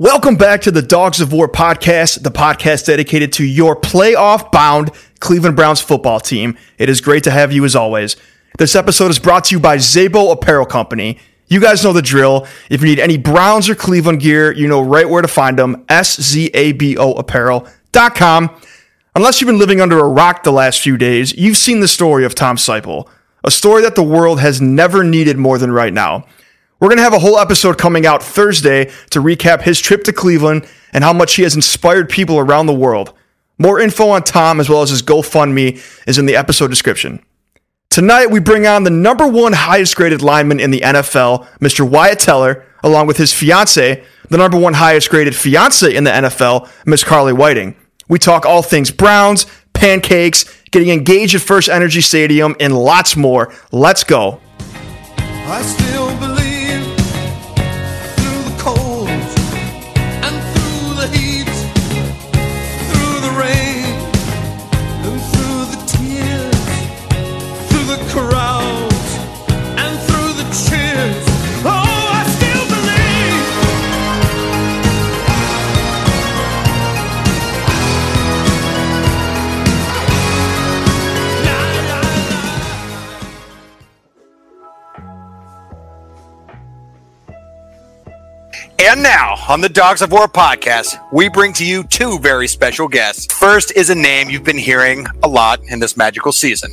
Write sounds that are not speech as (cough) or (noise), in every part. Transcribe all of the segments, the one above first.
Welcome back to the Dogs of War podcast, the podcast dedicated to your playoff bound Cleveland Browns football team. It is great to have you as always. This episode is brought to you by Szabo Apparel Company. You guys know the drill. If you need any Browns or Cleveland gear, you know right where to find them. S-Z-A-B-O apparel.com. Unless you've been living under a rock the last few days, you've seen the story of Tom Seipel, a story that the world has never needed more than right now. We're going to have a whole episode coming out Thursday to recap his trip to Cleveland and how much he has inspired people around the world. More info on Tom as well as his GoFundMe is in the episode description. Tonight, we bring on the number one highest graded lineman in the NFL, Mr. Wyatt Teller, along with his fiance, the number one highest graded fiance in the NFL, Miss Carly Whiting. We talk all things Browns, pancakes, getting engaged at First Energy Stadium, and lots more. Let's go. And now, on the Dogs of War podcast, we bring to you two very special guests. First is a name you've been hearing a lot in this magical season.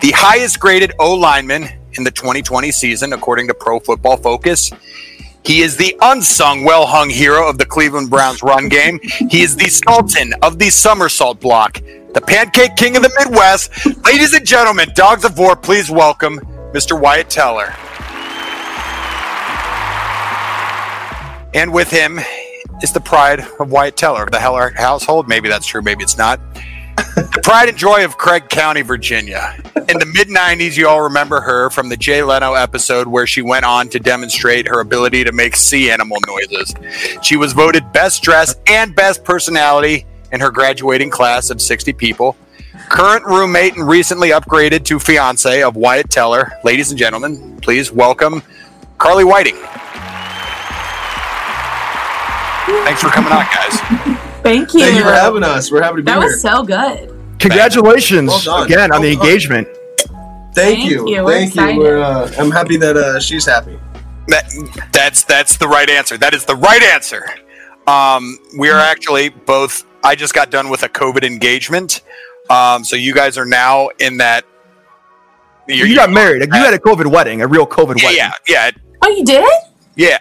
The highest graded O lineman in the 2020 season, according to Pro Football Focus. He is the unsung, well hung hero of the Cleveland Browns run game. He is the sultan of the somersault block, the pancake king of the Midwest. Ladies and gentlemen, Dogs of War, please welcome Mr. Wyatt Teller. And with him is the pride of Wyatt Teller, the Heller household. Maybe that's true, maybe it's not. the pride and joy of Craig County, Virginia. In the mid 90s, you all remember her from the Jay Leno episode where she went on to demonstrate her ability to make sea animal noises. She was voted best dressed and best personality in her graduating class of 60 people. Current roommate and recently upgraded to fiance of Wyatt Teller. Ladies and gentlemen, please welcome Carly Whiting. Thanks for coming on, guys. (laughs) Thank you. Thank you for having us. We're happy to be that here. That was so good. Congratulations Well done. again on the engagement. Thank, Thank you. you. We're Thank you. excited. We're, uh, I'm happy that uh, she's happy. That, that's that's the right answer. That is the right answer. Um, we are actually both. I just got done with a COVID engagement, um, so you guys are now in that. you're- You got married. You had a COVID wedding, a real COVID yeah, wedding. yeah, yeah, Oh, you did? yeah.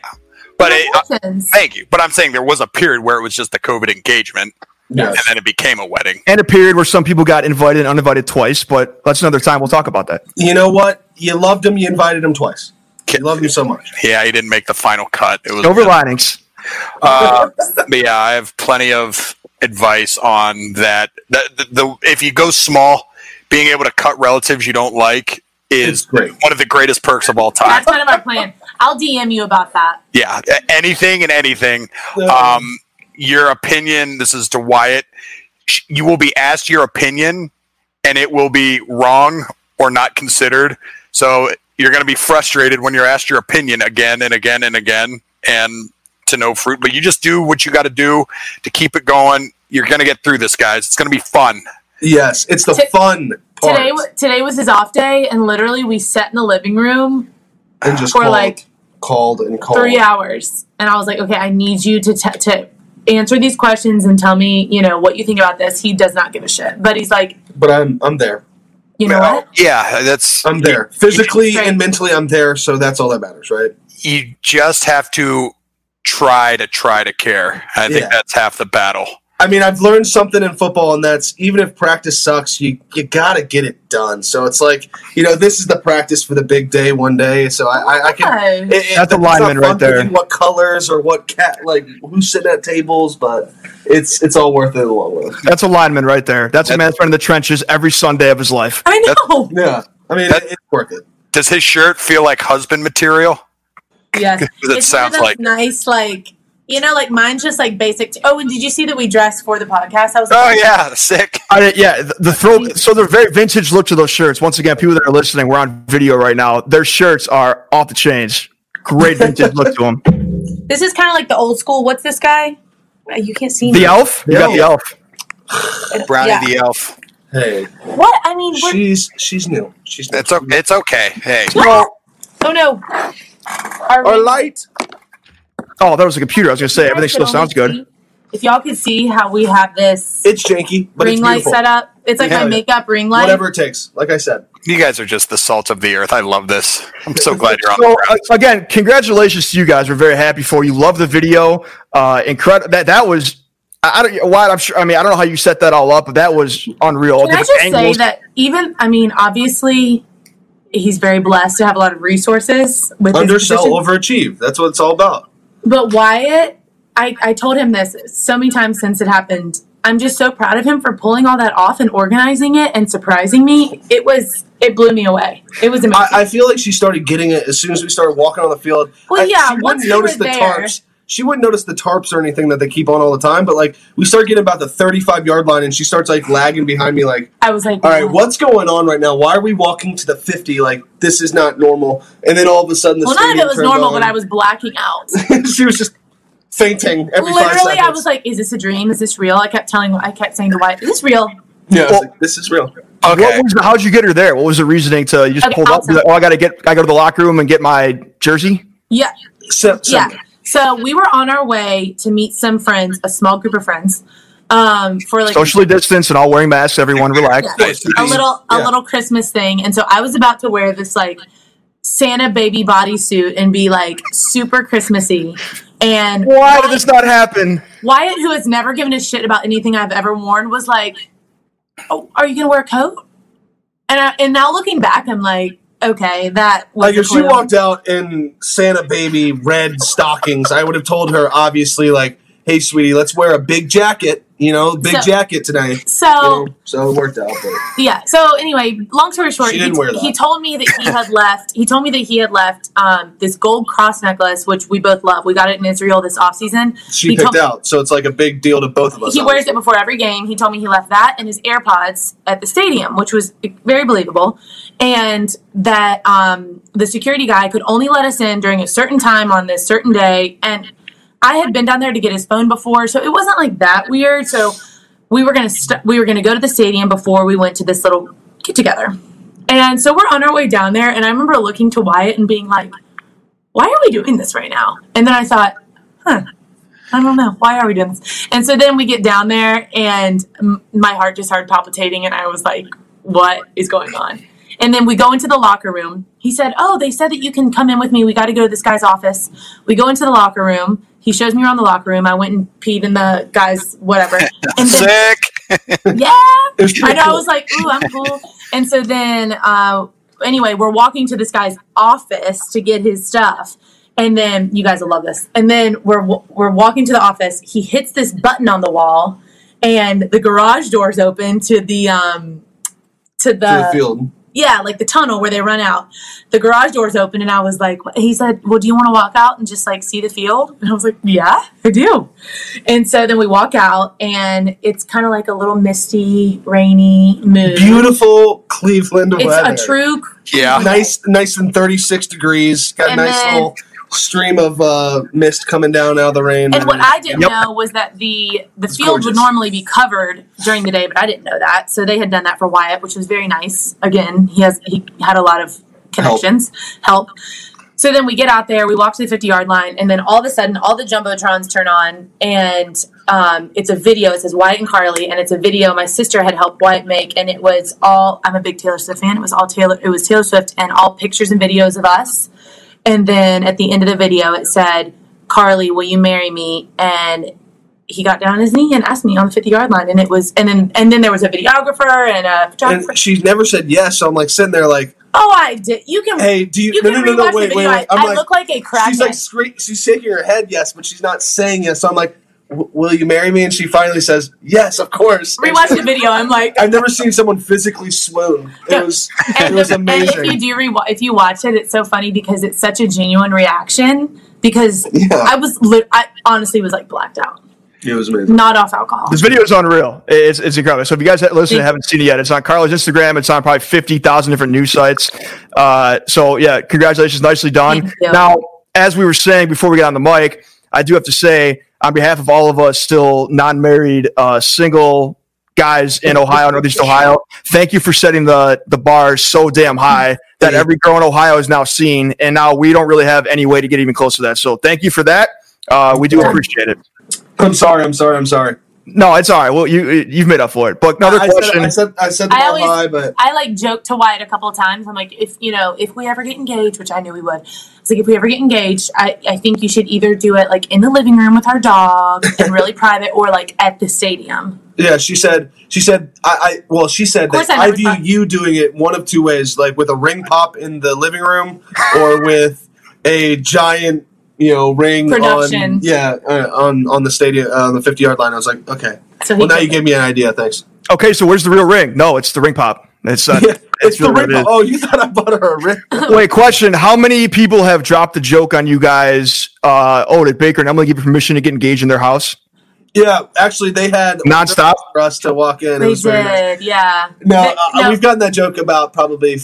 But it, uh, thank you. But I'm saying there was a period where it was just a COVID engagement, Yes. and then it became a wedding. And a period where some people got invited and uninvited twice, but that's another time. We'll talk about that. You know what? You loved him. You invited him twice. You loved him so much. Yeah, he didn't make the final cut. It was Silver linings. Uh, (laughs) but yeah, I have plenty of advice on that. The, the, the if you go small, being able to cut relatives you don't like is great. one of the greatest perks of all time. That's kind of our plan. I'll DM you about that. Yeah, anything and anything. Um, your opinion. This is to Wyatt. You will be asked your opinion, and it will be wrong or not considered. So you're going to be frustrated when you're asked your opinion again and again and again, and to no fruit. But you just do what you got to do to keep it going. You're going to get through this, guys. It's going to be fun. Yes. It's the T- fun part. Today, today was his off day, and literally we sat in the living room and just for called, like called and called. three hours, and I was like, okay, I need you to t- to answer these questions and tell me, you know, what you think about this. He does not give a shit, but he's like, But I'm I'm there. you know what? Yeah, that's I'm there. Physically Great. and mentally, I'm there. So that's all that matters, right? you just have to try to try to care. I think Yeah. that's half the battle. I mean, I've learned something in football, and that's even if practice sucks, you you gotta get it done. So it's like you know, this is the practice for the big day one day. So I, I, I can. Okay. It, it- That's a it's not lineman right there. What colors or what cat like who's sitting at tables, but it's it's all worth it in the long run. That's a lineman right there. That's a man that's running the trenches every Sunday of his life. I know. Yeah, I mean That- it, it's worth it. Does his shirt feel like husband material? Yes, (laughs) It It's sounds like- nice, like you know, like mine's just like basic. T- oh, and did you see that we dressed for the podcast? I was Like, Oh yeah, sick. I, yeah, the, the throw. So they're very vintage look to those shirts. Once again, people that are listening, we're on video right now. Their shirts are off the chains. great vintage look to them. This is kind of like the old school. What's this guy? Uh, You can't see The me. elf, you got the elf. (sighs) Brownie Yeah. the elf. Hey, What? I mean, what? she's she's new. She's new. It's okay. It's okay. Hey, oh no. Our, Our ring- light. Oh, that was a computer. I was gonna say everything still sounds good. see- If y'all could see how we have this It's janky, but ring it's light beautiful. set up, it's like Yeah. my makeup ring light. Whatever it takes. Like I said, you guys are just the salt of the earth. I love this. I'm so glad you're on So the uh, again, congratulations to you guys. We're very happy for you. Love the video. Uh, incredible. That that was. I, I don't. Why? I'm sure. I mean, I don't know how you set that all up, but that was unreal. Can I just angles. say that even I mean, obviously, he's very blessed to have a lot of resources with his undersell, position. overachieve. That's what it's all about. But Wyatt, I, I told him this so many times since it happened. I'm just so proud of him for pulling all that off and organizing it and surprising me. It was it blew me away. It was amazing. I, I feel like she started getting it as soon as we started walking on the field. Well, I- yeah, she once we notice were the there- tarps. She wouldn't notice the tarps or anything that they keep on all the time. But like, we start getting about the 35 yard line, and she starts like lagging behind me. Like, I was like, all right, what's going on right now? Why are we walking to the 50? Like, this is not normal. And then all of a sudden, the Well, none of it was normal, on. but I was blacking out. (laughs) she was just fainting every five Literally, seconds. I was like, "Is this a dream? Is this real?" I kept telling, I kept saying to Wyatt, "Is this real?" yeah, I was Well- like, this is real. Okay. What was the, how'd you get her there? What was the reasoning to you just Okay, pulled I'll up? Like, oh, I gotta get. I go to the locker room and get my jersey. Yeah, So, so- yeah. So we were on our way to meet some friends, a small group of friends, um, for like Socially distanced and all wearing masks. Everyone relax. Yeah. A little a Yeah. little Christmas thing, and so I was about to wear this like Santa baby bodysuit and be like super Christmassy. And Why did this not happen? Wyatt, who has never given a shit about anything I've ever worn, was like, "Oh, are you gonna wear a coat?" And I, and now looking back, I'm like, okay, that was Like if she walked out in Santa baby red stockings, I would have told her obviously like, "Hey, sweetie, let's wear a big jacket. You know, big So- jacket tonight." So You know? So it worked out. But yeah. So anyway, long story short, he, didn't wear that. he told me that he had left. He told me that he had left um, this gold cross necklace, which we both love. We got it in Israel this off season. she He picked out, so it's like a big deal to both of us. he wears it before every game. He told me he left that and his AirPods at the stadium, which was very believable. And that um, the security guy could only let us in during a certain time on this certain day. And I had been down there to get his phone before, so it wasn't like that weird. So we were gonna st- we were gonna go to the stadium before we went to this little get together. And so we're on our way down there, and I remember looking to Wyatt and being like, "Why are we doing this right now?" And then I thought, "Huh." I don't know. Why are we doing this? And so then we get down there, and m- my heart just started palpitating, and I was like, what is going on? And then we go into the locker room. He said, Oh, they said that you can come in with me. We got to go to this guy's office. We go into the locker room. He shows me around the locker room. I went and peed in the guy's whatever. (laughs) And then, Sick. (laughs) yeah. I know. I was like, ooh, I'm cool. and so then, uh, anyway, we're walking to this guy's office to get his stuff. And then you guys will love this. And then we're we're walking to the office. He hits this button on the wall, and the garage doors open to the um to the, to the field. Yeah, like the tunnel where they run out. The garage doors open, and I was like, he said, "Well, do you want to walk out and just like see the field?" (laughs) And I was like, "Yeah, I do." And so then we walk out, and it's kind of like a little misty, rainy mood. Beautiful Cleveland It's weather. a true Yeah. nice, nice and thirty-six degrees. Got a And nice then- little stream of uh, mist coming down out of the rain. And what I didn't Yep. know was that the the It's field would normally be covered during the day, but I didn't know that. So they had done that for Wyatt, which was very nice. Again, he has he had a lot of connections, help. So then we get out there, we walk to the 50 yard line, and then all of a sudden, all the jumbotrons turn on, and um, it's a video. It says Wyatt and Carly, and it's a video my sister had helped Wyatt make, and it was all. I'm a big Taylor Swift fan. It was all Taylor. It was Taylor Swift and all pictures and videos of us. And then at the end of the video, it said, Carly, will you marry me? And he got down on his knee and asked me on the 50 yard line. And it was, and then, and then there was a videographer and a photographer. and she never said yes. So I'm like sitting there, like, oh, I did. You can, "Hey, do you?" you no, can no, no, no, wait, wait, wait. I, I'm I like, look like a crackhead. she's like, scre- she's shaking her head yes, but she's not saying yes. So I'm like, "W- "Will you marry me?" And she finally says, "Yes, of course." And (laughs) Rewatch the video. I'm like, I've never seen someone physically swoon. It was, it was the- and amazing. if you do re- if you watch it, it's so funny because it's such a genuine reaction. Because Yeah. I was, lit- I honestly was like blacked out, It was amazing. not off alcohol. This video is unreal. It's, it's incredible. So if you guys listen and haven't seen it yet, it's on Carla's Instagram. It's on probably 50,000 different news sites. Uh, so yeah, congratulations. Nicely done. Now, as we were saying before we got on the mic, I do have to say, on behalf of all of us still non-married, uh, single guys in Ohio, Northeast Ohio, thank you for setting the the bar so damn high that every girl in Ohio is now seen, and now we don't really have any way to get even close to that. So thank you for that. Uh, we do appreciate it. I'm sorry. I'm sorry. I'm sorry. No, it's all right. Well, you you've made up for it. But another I said, question. I said I said the I always- high, but I like joked to Wyatt a couple of times. I'm like, if you know, if we ever get engaged, which I knew we would. It's like if we ever get engaged, I, I think you should either do it like in the living room with our dog (laughs) and really private, or like at the stadium. yeah, she said she said I, I well she said that I I view thought- you doing it one of two ways, like with a ring pop in the living room or with a giant you know ring Production. on yeah uh, on on the stadium uh, on the 50 yard line. I was like, okay. So Well, now you it. gave me an idea. Thanks. okay, so where's the real ring? No, it's the ring pop. It's uh, (laughs) Yeah, it's the really ring it pop. Oh, you (laughs) thought I bought her a ring? Wait, question: How many people have dropped the joke on you guys? Uh, oh, did Baker and Emily give you permission to get engaged in their house? yeah, actually, they had Nonstop? for us to walk in. It They was very nice. did, yeah. No, They- uh, no. we've gotten that joke about probably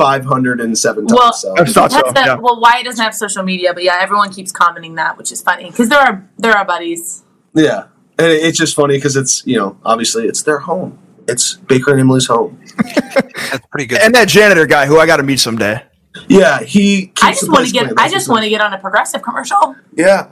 507 times. Well, so. I thought so. That's the, Yeah. well, Wyatt doesn't have social media, but yeah, everyone keeps commenting that, which is funny because there are our, they're buddies. Yeah, and it- it's just funny because it's you know obviously it's their home. It's Baker and Emily's home. (laughs) That's pretty good. And that janitor guy who I got to meet someday. Yeah, he. Keeps I just want to get. I just want to get on a progressive commercial. Yeah,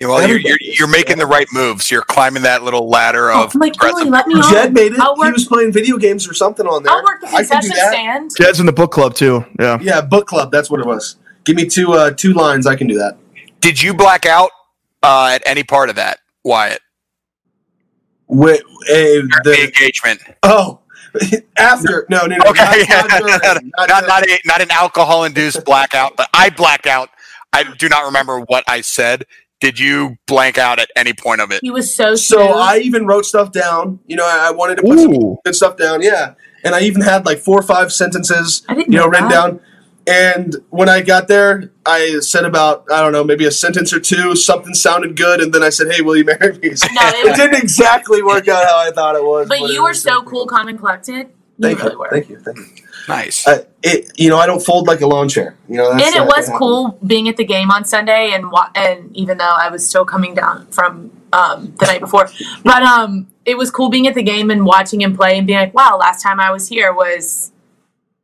Yeah, well, you're, you're, you're making the right moves. You're climbing that little ladder of I'm like, progressive- Emily, let me on. Jed made it. I'll He was playing video games or something on there. I'll work the can do concession that. stand. Jed's in the book club too. Yeah. Yeah, book club. That's what it was. Give me two uh, two lines. I can do that. Did you black out uh, at any part of that, Wyatt? Wait, eh, The the, engagement. oh, (laughs) after no no no. Okay, not, not, during, (laughs) not, not not, a, not an alcohol induced blackout, but I blacked out. I do not remember what I said. Did you blank out at any point of it? He was so So smooth. I even wrote stuff down. You know, I, I wanted to put some good stuff down. Yeah, and I even had like four or five sentences. I didn't you know, know written down. And when I got there, I said about I don't know maybe a sentence or two. Something sounded good, and then I said, "Hey, will you marry me?" (laughs) So No, it it didn't exactly work out how I thought it was. but it you were so pretty cool, calm, and collected. You Thank really you, were. thank you, thank you. Nice. Uh, it, you know, I don't fold like a lawn chair. You know, that's and it was cool being at the game on Sunday, and and even though I was still coming down from um, the night before, but um, it was cool being at the game and watching him play and being like, "Wow, last time I was here was."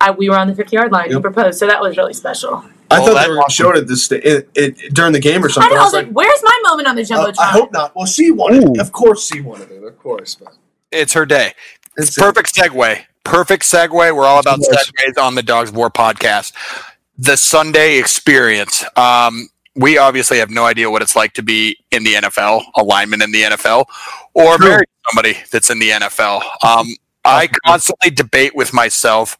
I, we were on the 50 yard line. He Yep. proposed, so that was really special. I Oh, thought that's they were awesome. showing it this it, it, during the game or I something. know. I I was was like, "Where's my moment on the uh, jumbotron?" I hope not. Well, she wanted. Ooh. Of course, she wanted it. Of course, but It's her day. it's Perfect segue. Perfect segue. We're all about segues on the Dogs of War podcast. The Sunday experience. Um, we obviously have no idea what it's like to be in the NFL, a lineman in the NFL, or True. marry somebody that's in the NFL. Um, I constantly debate with myself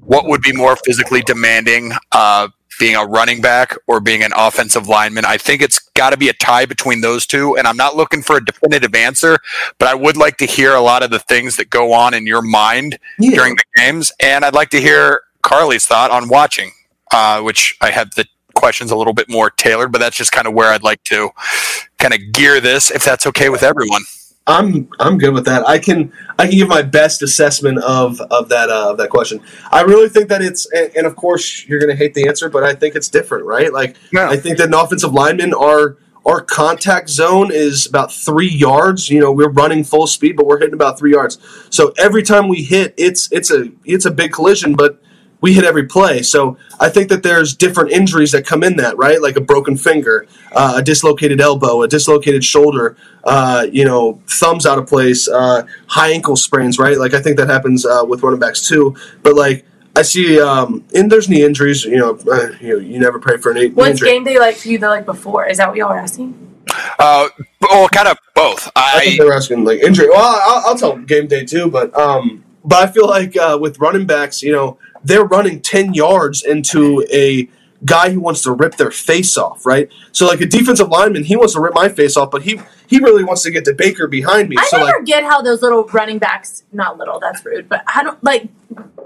what would be more physically demanding, uh, being a running back or being an offensive lineman. I think it's got to be a tie between those two, and I'm not looking for a definitive answer, but I would like to hear a lot of the things that go on in your mind Yeah. during the games, and I'd like to hear Carly's thought on watching, uh, which I have the questions a little bit more tailored, but that's just kind of where I'd like to kind of gear this, if that's okay with everyone. I'm I'm good with that. I can I can give my best assessment of of that uh, of that question. I really think that it's and, and of course you're going to hate the answer, but I think it's different, right? Like Yeah. I think that an offensive lineman our our contact zone is about three yards. You know, we're running full speed, but we're hitting about three yards. So every time we hit, it's it's a it's a big collision, but we hit every play. So I think that there's different injuries that come in that, right? Like a broken finger, uh, a dislocated elbow, a dislocated shoulder, uh, you know, thumbs out of place, uh, high ankle sprains, right? Like I think that happens uh, with running backs too. But like I see, um, and there's knee injuries. You know, uh, you know, you never pray for an knee What's injury. game day like for you? The like before? Is that what y'all were asking? Uh, well, kind of both. I I think I, they were asking like injury. Well, I'll, I'll tell game day too, but um, but I feel like uh, with running backs, you know, they're running ten yards into a guy who wants to rip their face off, right? So like a defensive lineman, he wants to rip my face off, but he he really wants to get to Baker behind me. I so never like, get how those little running backs, not little, that's rude, but I don't like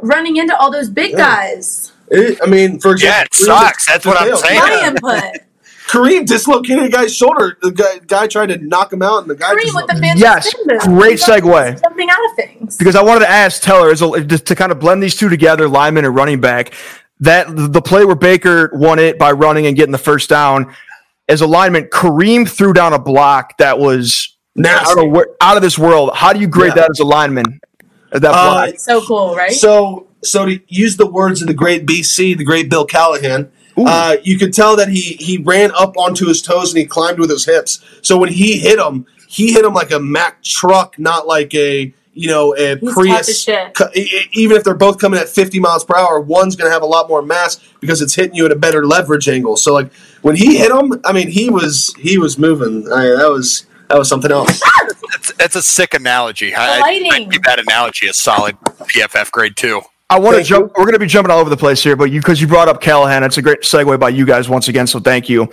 running into all those big Yeah. guys. it, I mean, for example, Yeah, it sucks. That's what I'm saying. My input. Kareem dislocated a guy's shoulder. The guy, guy tried to knock him out, and the guy Kareem with the dislocated. fancy Yes, great segue. Jumping out of things. because I wanted to ask Teller is a, just to kind of blend these two together, lineman and running back. that the play where Baker won it by running and getting the first down as a lineman, Kareem threw down a block that was I Nasty. don't know where, out of this world. How do you grade Yeah. that as a lineman? That Uh, block? So cool, right? So, so to use the words of the great BC, the great Bill Callahan, uh, you could tell that he he ran up onto his toes and he climbed with his hips. So when he hit him, he hit him like a Mack truck, not like a you know a He's Prius. shit. Co- Even if they're both coming at 50 miles per hour, one's going to have a lot more mass because it's hitting you at a better leverage angle. So like when he hit him, I mean he was he was moving. I that was that was something else. (laughs) It's, it's a sick analogy. I, I, lighting. I give that analogy is solid PFF grade two. I want to jump. We're going to be jumping all over the place here, but you because you brought up Callahan, it's a great segue by you guys once again. So thank you.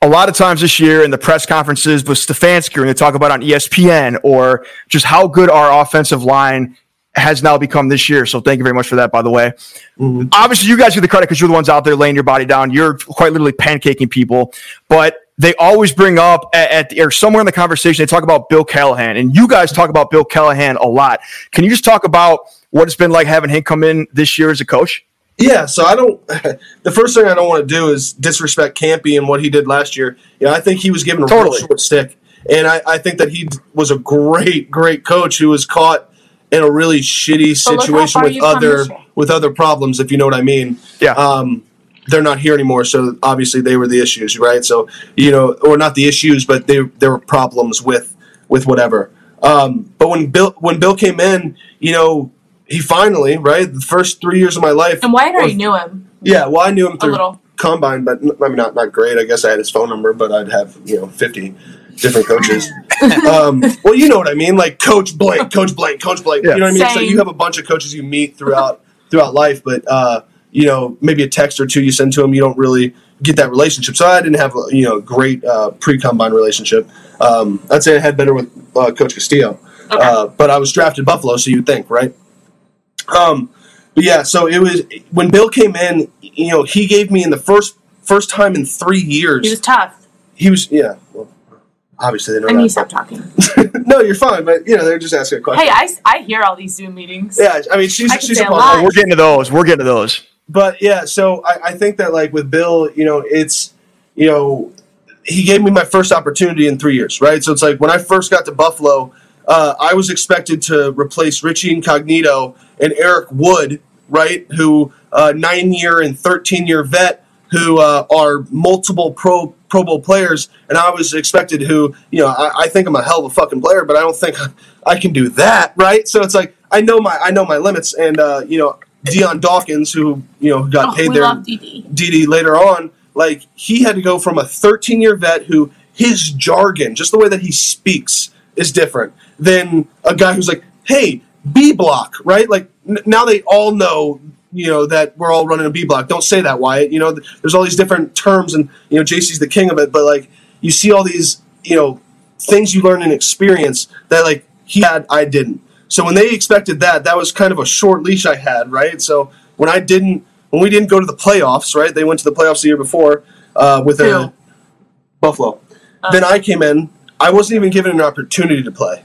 A lot of times this year in the press conferences with Stefanski, when they talk about on ESPN or just how good our offensive line has now become this year. So thank you very much for that, by the way. Mm-hmm. Obviously, you guys get the credit because you're the ones out there laying your body down. You're quite literally pancaking people, but they always bring up at, at the, or somewhere in the conversation they talk about Bill Callahan, and you guys talk about Bill Callahan a lot. Can you just talk about what it's been like having him come in this year as a coach? Yeah, so I don't. (laughs) The first thing I don't want to do is disrespect Campy and what he did last year. Yeah, I think he was given a Totally. real short stick, and I, I think that he was a great, great coach who was caught in a really shitty But look how situation far with other with other problems, if you know what I mean. Yeah. Um, they're not here anymore, so obviously they were the issues, right? So you know, or not the issues, but they there were problems with with whatever. Um, but when Bill when Bill came in, you know, he finally right the first three years of my life. and Wyatt or- already knew him. yeah, well, I knew him through little. Combine, but I mean, not not great. I guess I had his phone number, but I'd have you know fifty different coaches. (laughs) um, well, you know what I mean, like Coach Blank, (laughs) Coach Blank, Coach Blank. Yeah. You know what I mean? So you have a bunch of coaches you meet throughout throughout life, but uh, you know maybe a text or two you send to them, you don't really get that relationship. So I didn't have a you know great uh, pre combine relationship. Um, I'd say I had better with uh, Coach Castillo, Okay. uh, but I was drafted Buffalo, so you'd think, right? Um, but yeah, so it was when Bill came in. You know, he gave me in the first first time in three years. He was tough. He was yeah. Well, obviously they know I mean, you stop talking. (laughs) no, you're fine, but you know they're just asking a question. Hey, I, I hear all these Zoom meetings. yeah, I mean she's I she's a a lot. We're getting to those. We're getting to those. but yeah, so I, I think that like with Bill, you know, it's you know, he gave me my first opportunity in three years, right? So it's like when I first got to Buffalo, uh, I was expected to replace Richie Incognito and Eric Wood, right? Who uh, nine year and thirteen year vet who uh, are multiple pro Pro Bowl players, and I was expected who you know I, I think I'm a hell of a fucking player, but I don't think I can do that, right? So it's like I know my I know my limits, and uh, you know Dion Dawkins, who you know got Oh, paid there. DD later on, like he had to go from a 13 year vet who his jargon, just the way that he speaks, is different than a guy who's like, hey, B block, right? Like n- now they all know, you know, that we're all running a B block. Don't say that, Wyatt. You know, th- there's all these different terms, and you know, JC's the king of it. But like, you see all these, you know, things you learn in experience that like he had, I didn't. So when they expected that, that was kind of a short leash I had, right? So when I didn't, when we didn't go to the playoffs, right? They went to the playoffs the year before uh, with a? Buffalo. Then I came in. I wasn't even given an opportunity to play,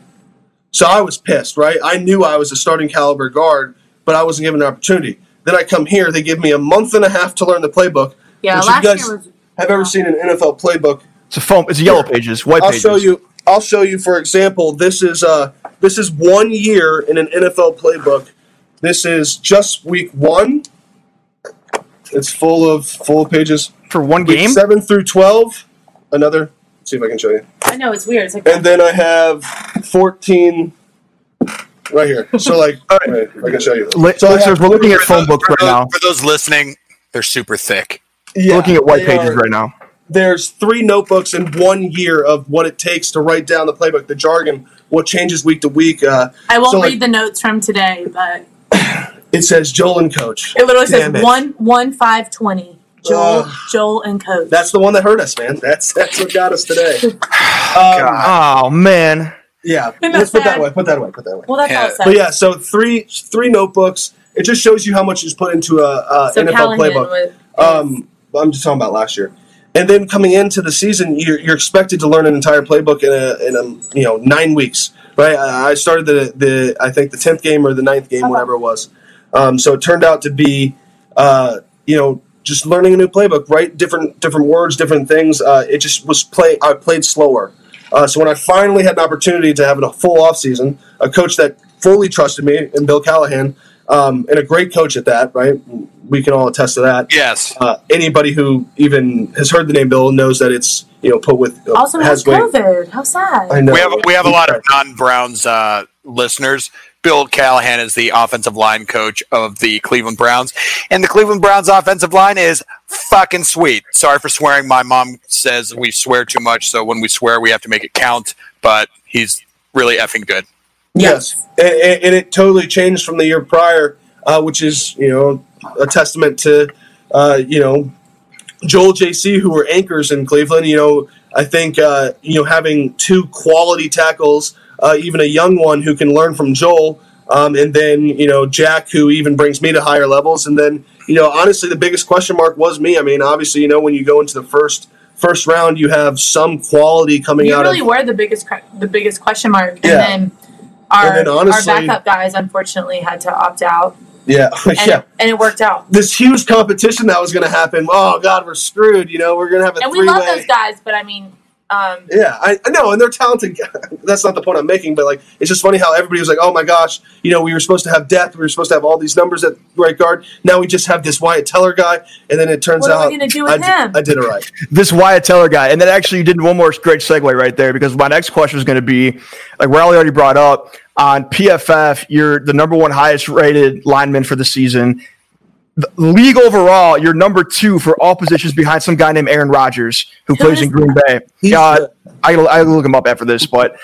so I was pissed, right? I knew I was a starting caliber guard, but I wasn't given an opportunity. Then I come here. They give me a month and a half to learn the playbook. Yeah, which last you guys year was. have ever seen an NFL playbook It's a foam. It's a yellow pages, white I'll pages. show you. I'll show you. For example, this is uh this is one year in an NFL playbook. This is just week one. It's full of full of pages. for one Week game. seven through twelve. Another. Let's see if I can show you. I know it's weird. It's like And then I have fourteen right here. So like, (laughs) wait, if I can show you. So I listeners, have- we're looking at phone those- books right those- now. For those listening, they're super thick. We're Yeah, looking at white pages are- right now. there's three notebooks in one year of what it takes to write down the playbook, the jargon, what changes week to week. Uh, I won't so, like, read the notes from today, but (laughs) It says Joel and Coach. it literally Damn says it. one one five twenty. Joel, Ugh. Joel, and Coach. That's the one that hurt us, man. That's that's what got us today. (laughs) Um, Oh man, yeah, let's that put that sad? way. Put that away. Put that away. well, that's Yeah. it says. But yeah, so three three notebooks. It just shows you how much is put into a, a so NFL Callahan playbook. with Um, I'm just talking about last year. And then coming into the season, you're, you're expected to learn an entire playbook in a, in a you know nine weeks, right? I I started the, the I think the tenth game or the ninth game, Okay. whatever it was. Um, so it turned out to be uh, you know, just learning a new playbook, right? Different different words, different things. Uh, it just was play. I played slower. Uh, so when I finally had an opportunity to have a full off season, a coach that fully trusted me, and Bill Callahan, um, and a great coach at that, right? We can all attest to that. Yes. Uh, anybody who even has heard the name Bill knows that it's you know put with uh, Also has weight. COVID. How sad. I know. We have we have a lot of non-Browns uh, listeners. Bill Callahan is the offensive line coach of the Cleveland Browns, and the Cleveland Browns offensive line is fucking sweet. Sorry for swearing. My mom says we swear too much, so when we swear, we have to make it count. But he's really effing good. Yes, and, and and it totally changed from the year prior, uh, which is you know a testament to uh, you know Joel JC who were anchors in Cleveland. You know, I think uh, you know having two quality tackles, uh, even a young one who can learn from Joel, um, and then you know Jack who even brings me to higher levels, and then you know honestly the biggest question mark was me. I mean, obviously you know when you go into the first first round, you have some quality coming You out really of were the biggest the biggest question mark, and Yeah. then our And then honestly- our backup guys unfortunately had to opt out, yeah (laughs) and, yeah. and it worked out. this huge competition that was going to happen. Oh God, we're screwed. You know, we're going to have a And we love those guys, but I mean, um, Yeah, I, I know, and they're talented. (laughs) That's not the point I'm making, but like, it's just funny how everybody was like, "Oh my gosh, you know, we were supposed to have depth. We were supposed to have all these numbers at right guard. Now we just have this Wyatt Teller guy." And then it turns What are out we gonna do with I, did- him? I did it right. (laughs) this Wyatt Teller guy. And then actually you did one more great segue right there because my next question is going to be like Raleigh already brought up on PFF, you're the number one highest rated lineman for the season. The league overall, you're number two for all positions behind some guy named Aaron Rodgers who plays in Green Bay. Uh, I I look him up after this, but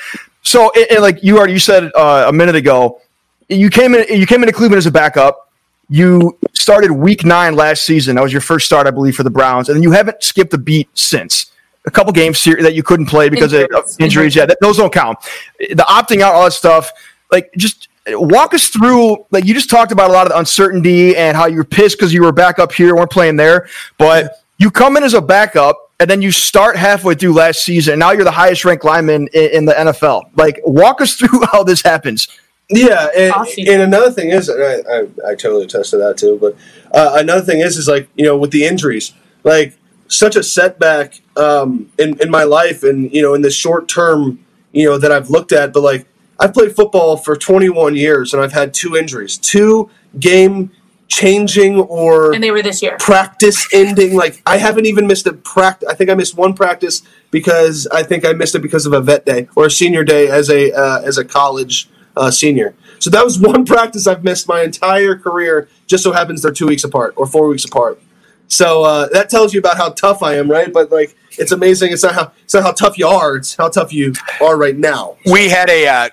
so like you already you said uh, a minute ago, you came in you came into Cleveland as a backup. You started week nine last season. That was your first start, I believe, for the Browns, and you haven't skipped a beat since. A couple games here that you couldn't play because of, of Injuries. injuries. Yeah, that, those don't count. The opting out, all that stuff. Like, just walk us through. Like, you just talked about a lot of the uncertainty and how you're pissed because you were back up here, weren't playing there. But you come in as a backup, and then you start halfway through last season. And now you're the highest ranked lineman in, in the NFL. Like, walk us through (laughs) how this happens. Yeah, and, and another thing is, and I, I, I totally attest to that too. But uh, another thing is, is like you know, with the injuries, like such a setback um, in in my life, and you know, in the short term, you know, that I've looked at. But like, I've played football for 21 years, and I've had two injuries, two game changing or and they were this year. practice ending. Like I haven't even missed a practice. I think I missed one practice because I think I missed it because of a vet day or a senior day as a uh, as a college uh, senior. So that was (laughs) one practice I've missed my entire career. Just so happens they're two weeks apart or four weeks apart. So uh, that tells you about how tough I am, right? But like, it's amazing. It's not how it's not how tough you are. It's how tough you are right now. We had a uh,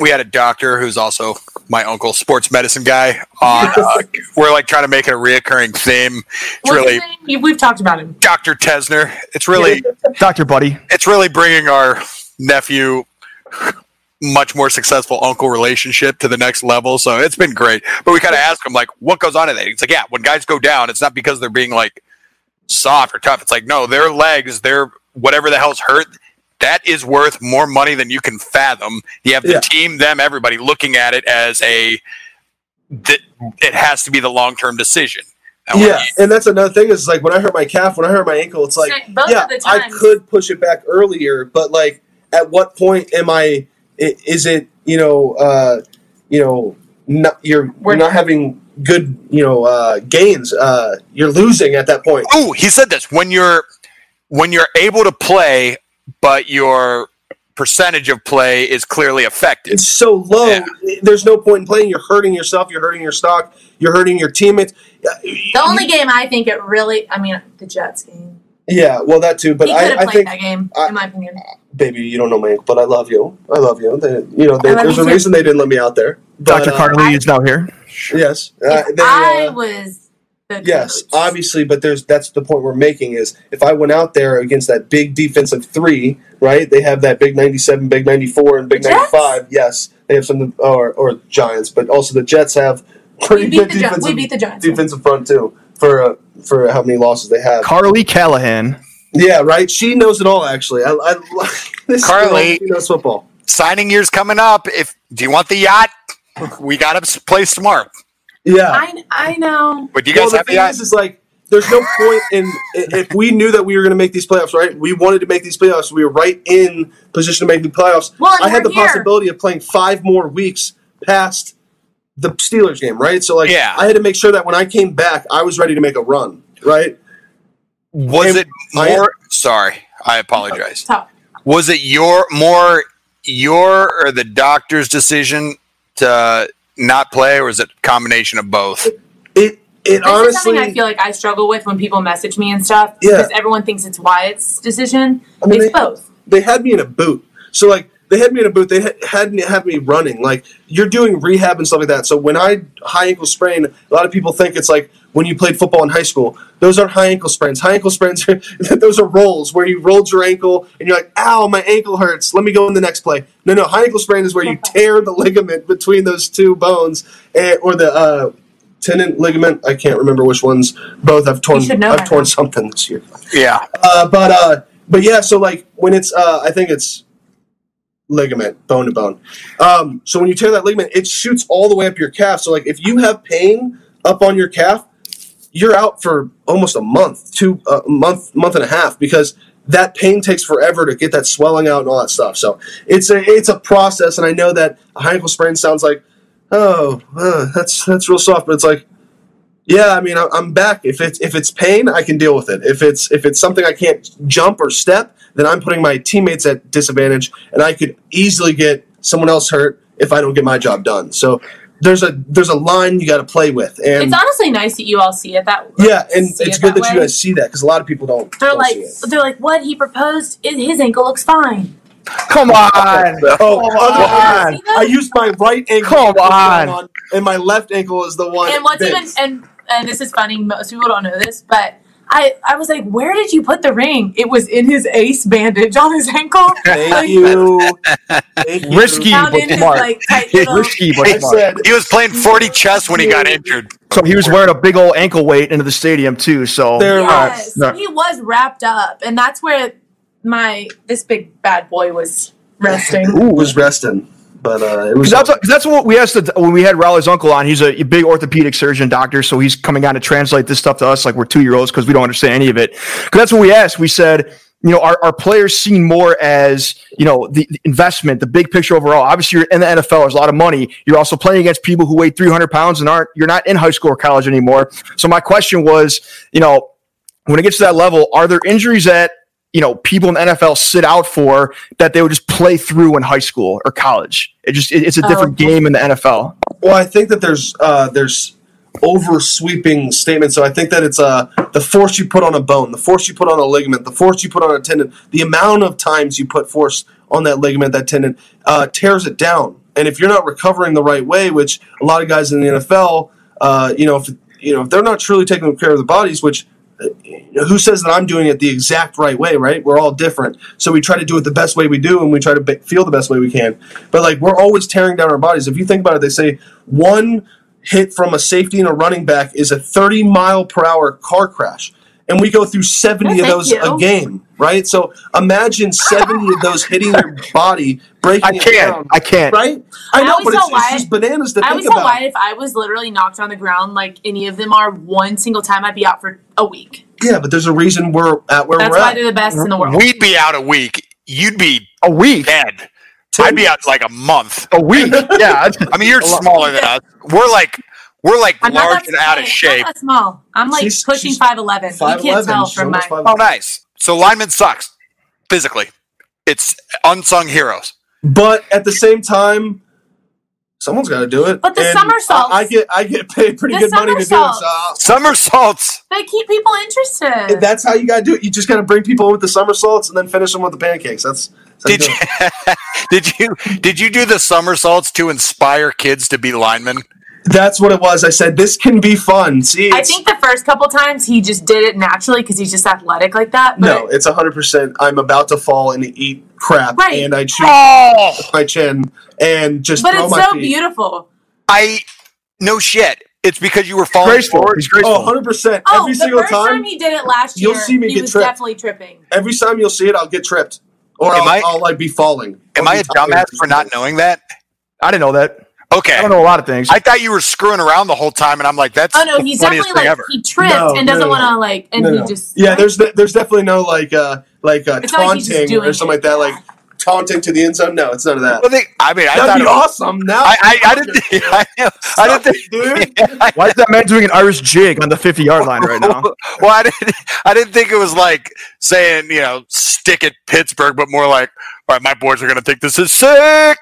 we had a doctor who's also my uncle, sports medicine guy. On uh, we're like trying to make it a reoccurring theme. It's What's really his name? You- We've talked about him. Dr. Tesner. It's really (laughs) Doctor Buddy. it's really bringing our nephew much more successful uncle relationship to the next level. So it's been great. But we kind of ask him like, what goes on in that? It's like, yeah, when guys go down, it's not because they're being like soft or tough. It's like, no, their legs, their whatever the hell's hurt, that is worth more money than you can fathom. You have the Yeah. team, them, everybody looking at it as a that it has to be the long term decision. And Yeah, you- and that's another thing is like when I hurt my calf, when I hurt my ankle, it's like Same. Both yeah, the I could push it back earlier, but like at what point am I? i- Is it you know uh, you know not, you're We're- you're not having good you know uh, gains? Uh, you're losing at that point. Oh, he said this when you're when you're able to play, but your percentage of play is clearly affected. It's so low. Yeah. There's no point in playing. You're hurting yourself. You're hurting your stock. You're hurting your teammates. The only game I think it really, I mean, the Jets game. Yeah, well that too. But he I, I think that game, I- in my opinion. baby, you don't know my ankle, but I love you. I love you. They, you know, they, there's a too. reason they didn't let me out there. But, Dr. uh, is now here. Yes. Uh, they, I uh, was the yes, coach, obviously, but there's that's the point we're making is if I went out there against that big defensive three, right? They have that big 97, big 94, and big 95. Yes, they have some or or Giants, but also the Jets have pretty good the Gi- defensive we beat the Giants. defensive front too for uh, for how many losses they have. Carly Callahan. Yeah, right. She knows it all. Actually, I, I (laughs) this Carly. girl, she knows football. Signing year's coming up. If do you want the yacht? We got to play smart. Yeah. I I know. But do you well, guys the have thing the is, is like, there's no point in if we knew that we were going to make these playoffs, right? We wanted to make these playoffs. We were right in position to make the playoffs. Well, I had the here. possibility of playing five more weeks past the Steelers game, right? So like, Yeah. I had to make sure that when I came back, I was ready to make a run, right? Was And it I- more? Sorry, I apologize. Tough. Was it your more your or the doctor's decision to not play, or is it a combination of both? It it This is honestly, something I feel like I struggle with when people message me and stuff Yeah. because everyone thinks it's Wyatt's decision. I mean, it's they- both. they had me in a boot. So like they had me in a boot. They had, had me have me running. Like you're doing rehab and stuff like that. So when I high ankle sprain, a lot of people think it's like when you played football in high school. Those are high ankle sprains. High ankle sprains are (laughs) those are rolls where you rolled your ankle and you're like, "Ow, my ankle hurts. Let me go in the next play." No, no. High ankle sprain is where you (laughs) tear the ligament between those two bones, and, or the uh, tendon ligament. I can't remember which ones. Both. I've torn. I've that. torn something this year. Yeah, Uh, but uh, but yeah, so like when it's uh, I think it's ligament, bone to bone. Um, so when you tear that ligament, it shoots all the way up your calf. So like if you have pain up on your calf, you're out for almost a month, two a month, month and a half because that pain takes forever to get that swelling out and all that stuff. So it's a it's a process, and I know that a high ankle sprain sounds like oh uh, that's that's real soft, but it's like yeah, I mean, I- I'm back. If it's if it's pain, I can deal with it. If it's if it's something I can't jump or step, then I'm putting my teammates at disadvantage, and I could easily get someone else hurt if I don't get my job done. So there's a there's a line you got to play with, and It's honestly nice that you all see it that yeah, and it's it good that that you guys see that because a lot of people don't. They're don't like see it. they're like what he proposed. His ankle looks fine. Come on. Oh, Come other- on. See? I used my right ankle, Come to put that on. and my left ankle is the one. And what's even and and this is funny. Most people don't know this, but I I was like, where did you put the ring? It was in his ace bandage on his ankle. (laughs) Thank Like, you. Thank you. Risky. Found but in his smart. like. (laughs) Risky, but I smart. said he was playing 40 chess when he got injured. So he was wearing a big old ankle weight into the stadium too. So There- Yes, No. he was wrapped up, and that's where my this big bad boy was resting. Ooh, was resting, but uh, it was. That's, 'cause that's what we asked the, when we had Raleigh's uncle on. He's a big orthopedic surgeon doctor, so he's coming on to translate this stuff to us like we're two year olds because we don't understand any of it. Because that's what we asked. We said, you know, are, are players seen more as you know the, the investment, the big picture overall? Obviously, you're in the NFL. There's a lot of money. You're also playing against people who weigh 300 pounds and aren't. You're not in high school or college anymore. So my question was, you know, when it gets to that level, are there injuries that you know people in the NFL sit out for that they would just play through in high school or college? It just it- it's a different Oh. game in the NFL. Well, I think that there's uh, there's over sweeping statements. So I think that it's uh, the force you put on a bone, the force you put on a ligament, the force you put on a tendon, the amount of times you put force on that ligament, that tendon, uh, tears it down. And if you're not recovering the right way, which a lot of guys in the NFL, uh, you know, if you know if they're not truly taking care of the bodies, which you know, who says that I'm doing it the exact right way, right? We're all different. So we try to do it the best way we do and we try to be- feel the best way we can. But like we're always tearing down our bodies. If you think about it, they say one hit from a safety and a running back is a 30 mile per hour car crash. And we go through 70 of those you. a game, right? So imagine 70 of those hitting your body, breaking I can't. down. I can't. Right? I I know, always but it's, it's just bananas to I think always tell about. Wyatt if I was literally knocked on the ground like any of them are one single time, I'd be out for a week. Yeah, but there's a reason we're at where That's we're That's why at. they're the best in the world. We'd be out a week. You'd be A week. dead. I'd be out like a month. A week. (laughs) yeah. I mean, you're smaller than us. We're like we're like I'm large and out of shape. I'm not small. I'm like She's- pushing she's five eleven. You 5'11", can't tell from my. almost 5'11". Oh, nice. So lineman sucks physically. It's unsung heroes. But at the same time, someone's got to do it. But the And somersaults- I, I get I get paid pretty good money to do it. So somersaults. Somersaults. They keep people interested. that's how you got to do it. You just got to bring people in with the somersaults and then finish them with the pancakes. That's, that's Did you, (laughs) did you did you do the somersaults to inspire kids to be linemen? That's what it was. I said this can be fun. See, I think the first couple times he just did it naturally because he's just athletic like that. But no, it's hundred percent. I'm about to fall and eat crap, Right. and I chew Oh, my chin and just but throw it's my so feet. beautiful. I no shit. It's because you were falling Graceful. forward. He's graceful. Oh, 100 percent. Oh, Every the single first time, time, he did it last year, you'll see me he get was tripped. definitely tripping. every time you'll see it, I'll get tripped, or Am I'll, I- I'll like be falling. Am I'll I be a tired dumbass for not knowing that? I didn't know that. Okay. I don't know a lot of things. I thought you were screwing around the whole time, and I'm like, that's Oh no, the he's funniest definitely thing like ever. he tripped No, and doesn't no, no, want to like, and No, he just yeah. There's de- there's definitely no like uh like uh, It's not like taunting or something it. like that. Like taunting to the end zone. No, it's none of that. Well, they, I mean, I That'd thought be it was, awesome. Now I, I, I didn't. (laughs) I, I didn't think, dude. (laughs) Why is that man doing an Irish jig on the 50 yard line right now? (laughs) well, I didn't. I didn't think it was like saying you know stick at Pittsburgh, but more like, all right, my boys are going to think this is sick,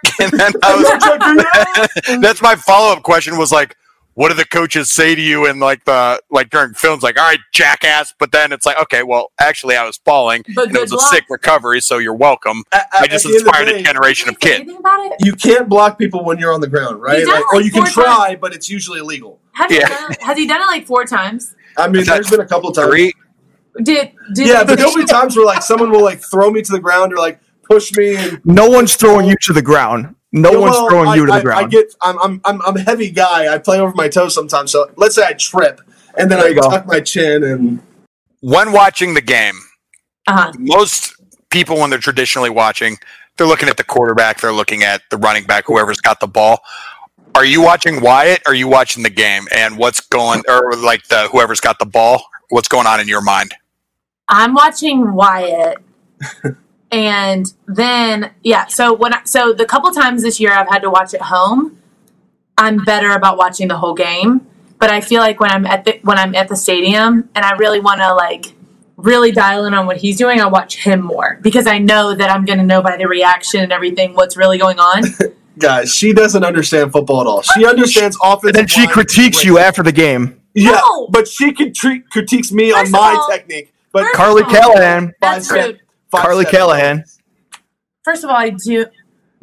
(laughs) and then I was. Like (laughs) That's my follow up question was like, what do the coaches say to you in like the like during films? Like, all right, jackass, but then it's like, okay, well, actually, I was falling, But and it was good a luck. sick recovery, so you're welcome. At- I at just the end of the inspired a generation of Did he say kids. anything about it? You can't block people when you're on the ground, right? He's done Like, or you can four try, but it's usually illegal. Has he Yeah. done? Has he done it like four times? I mean, there's been a couple times. Three. Did did Yeah, but there'll be times where like someone will like throw me to the ground or like push me and No one's throwing you to the ground. No Yeah, one's well, throwing I, you to I, the ground. I get I'm, I'm I'm I'm a heavy guy. I play over my toes sometimes. So let's say I trip and then There I you go. tuck my chin and When watching the game, uh-huh. most people when they're traditionally watching, they're looking at the quarterback, they're looking at the running back, whoever's got the ball. Are you watching Wyatt? Or are you watching the game and what's going, or like the whoever's got the ball? What's going on in your mind? I'm watching Wyatt, (laughs) and then yeah. So when I, so the couple times this year I've had to watch at home, I'm better about watching the whole game. But I feel like when I'm at the when I'm at the stadium and I really want to like really dial in on what he's doing, I watch him more because I know that I'm going to know by the reaction and everything what's really going on. (laughs) guys, she doesn't understand football at all. She understands offense. and then she critiques you after the game. Yeah, No. but she can treat, critiques me on First of my all- technique. But Carly of all, Callahan. That's rude. Five Carly seconds. Callahan. First of all, I do.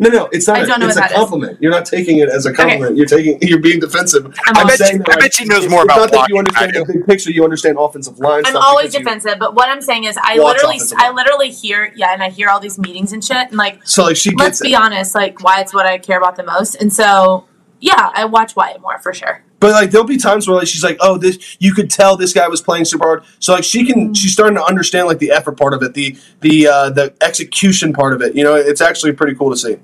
No, no, it's not. I don't know it's what a that is. compliment. You're not taking it as a compliment. You're taking. (laughs) You're being defensive. I'm I bet, saying she, I like, bet she knows it's more not about that you than I understand do. the big picture. You understand offensive line. I'm always because you- defensive, but what I'm saying is, I literally, I literally hear, yeah, and I hear all these meetings and shit, and like, So like she let's gets be it. honest, like Wyatt's what I care about the most, and so yeah, I watch Wyatt more for sure. But like there'll be times where like she's like, oh, this you could tell this guy was playing super hard. So like she can she's starting to understand like the effort part of it, the the uh, the execution part of it. You know, it's actually pretty cool to see.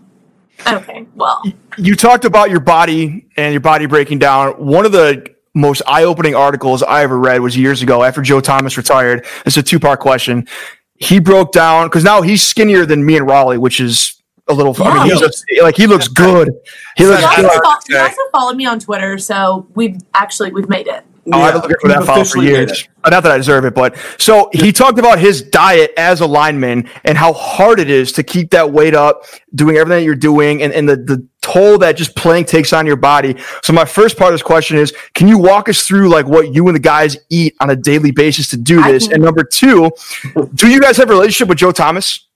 Okay, well, You talked about your body and your body breaking down. One of the most eye-opening articles I ever read was years ago after Joe Thomas retired. It's a two-part question. He broke down because now he's skinnier than me and Raleigh, which is a little. I mean, he's just, like he looks good. He looks he That's also, good. hard fo- he also followed me on Twitter, so we've actually we've made it. Oh, I've been looking for that we've follow for years. Uh, Not that I deserve it, but so he talked about his diet as a lineman and how hard it is to keep that weight up, doing everything that you're doing, and, and the, the toll that just playing takes on your body. So my first part of this question is, can you walk us through like what you and the guys eat on a daily basis to do this? can. And number two, do you guys have a relationship with Joe Thomas?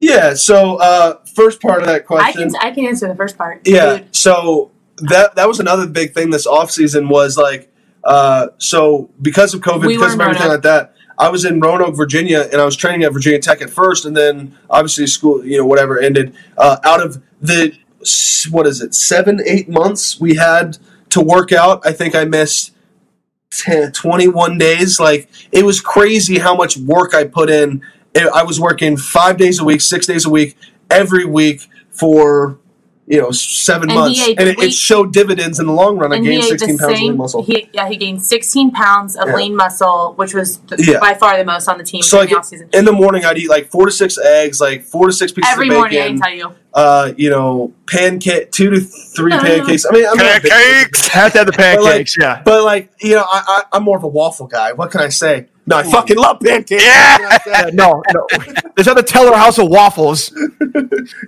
Yeah. So uh, first part of that I question. can I can answer the first part. Yeah. Dude, So that that was another big thing this offseason was like uh so because of COVID, We because of everything Roanoke. like that, I was in Roanoke, Virginia, and I was training at Virginia Tech at first, and then obviously school, you know, whatever ended. Uh, out of the what is it, seven, eight months we had to work out, I think I missed 10, 21 days. Like it was crazy how much work I put in. I I was working five days a week, six days a week, every week for you know seven And months, and it, it showed dividends in the long run. I and he gained sixteen the pounds of lean muscle. He, yeah, he gained 16 pounds of Yeah. lean muscle, which was th- Yeah. by far the most on the team so in like the offseason. in the morning, I'd eat like four to six eggs, like four to six pieces Every of bacon. Every morning, I tell you. uh, you know, pancake, two to three (laughs) pancakes. I mean, I'm not a big- Pancakes. Have to have the But, like, pancakes, yeah. But like you know, I, I, I'm more of a waffle guy. What can I say? No, I fucking love pancakes. Yeah. What can I say? Uh, (laughs) no, no. There's not the Teller House of Waffles.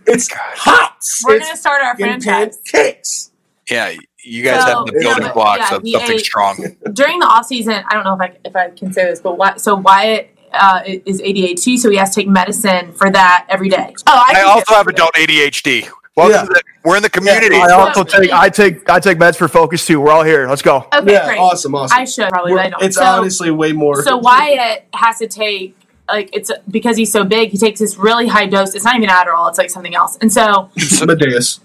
It's hot. We're It's going to start our franchise. pancakes. Yeah, you guys So, have the building yeah, blocks yeah, of something ate- strong. during the off season, I don't know if I if I can say this, but why, so Wyatt uh, is ADHD, so he has to take medicine for that every day. Oh, I, I also have adult ADHD. Welcome Yeah. to the, we're in the community. Yeah, I also So- take I take I take meds for focus too. We're all here. Let's go. Okay, yeah, great. awesome, awesome. I should probably, but I don't. It's so, honestly way more. so Wyatt has to take like it's because he's so big. He takes this really high dose. It's not even Adderall. It's like something else. And so Amadeus.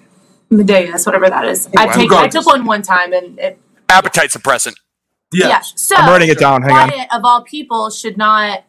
Mydayis, whatever that is. I Wow. take I took one one time and it, Appetite suppressant. Yeah. yeah. So I'm writing it down. Hang on. Wyatt of all people should not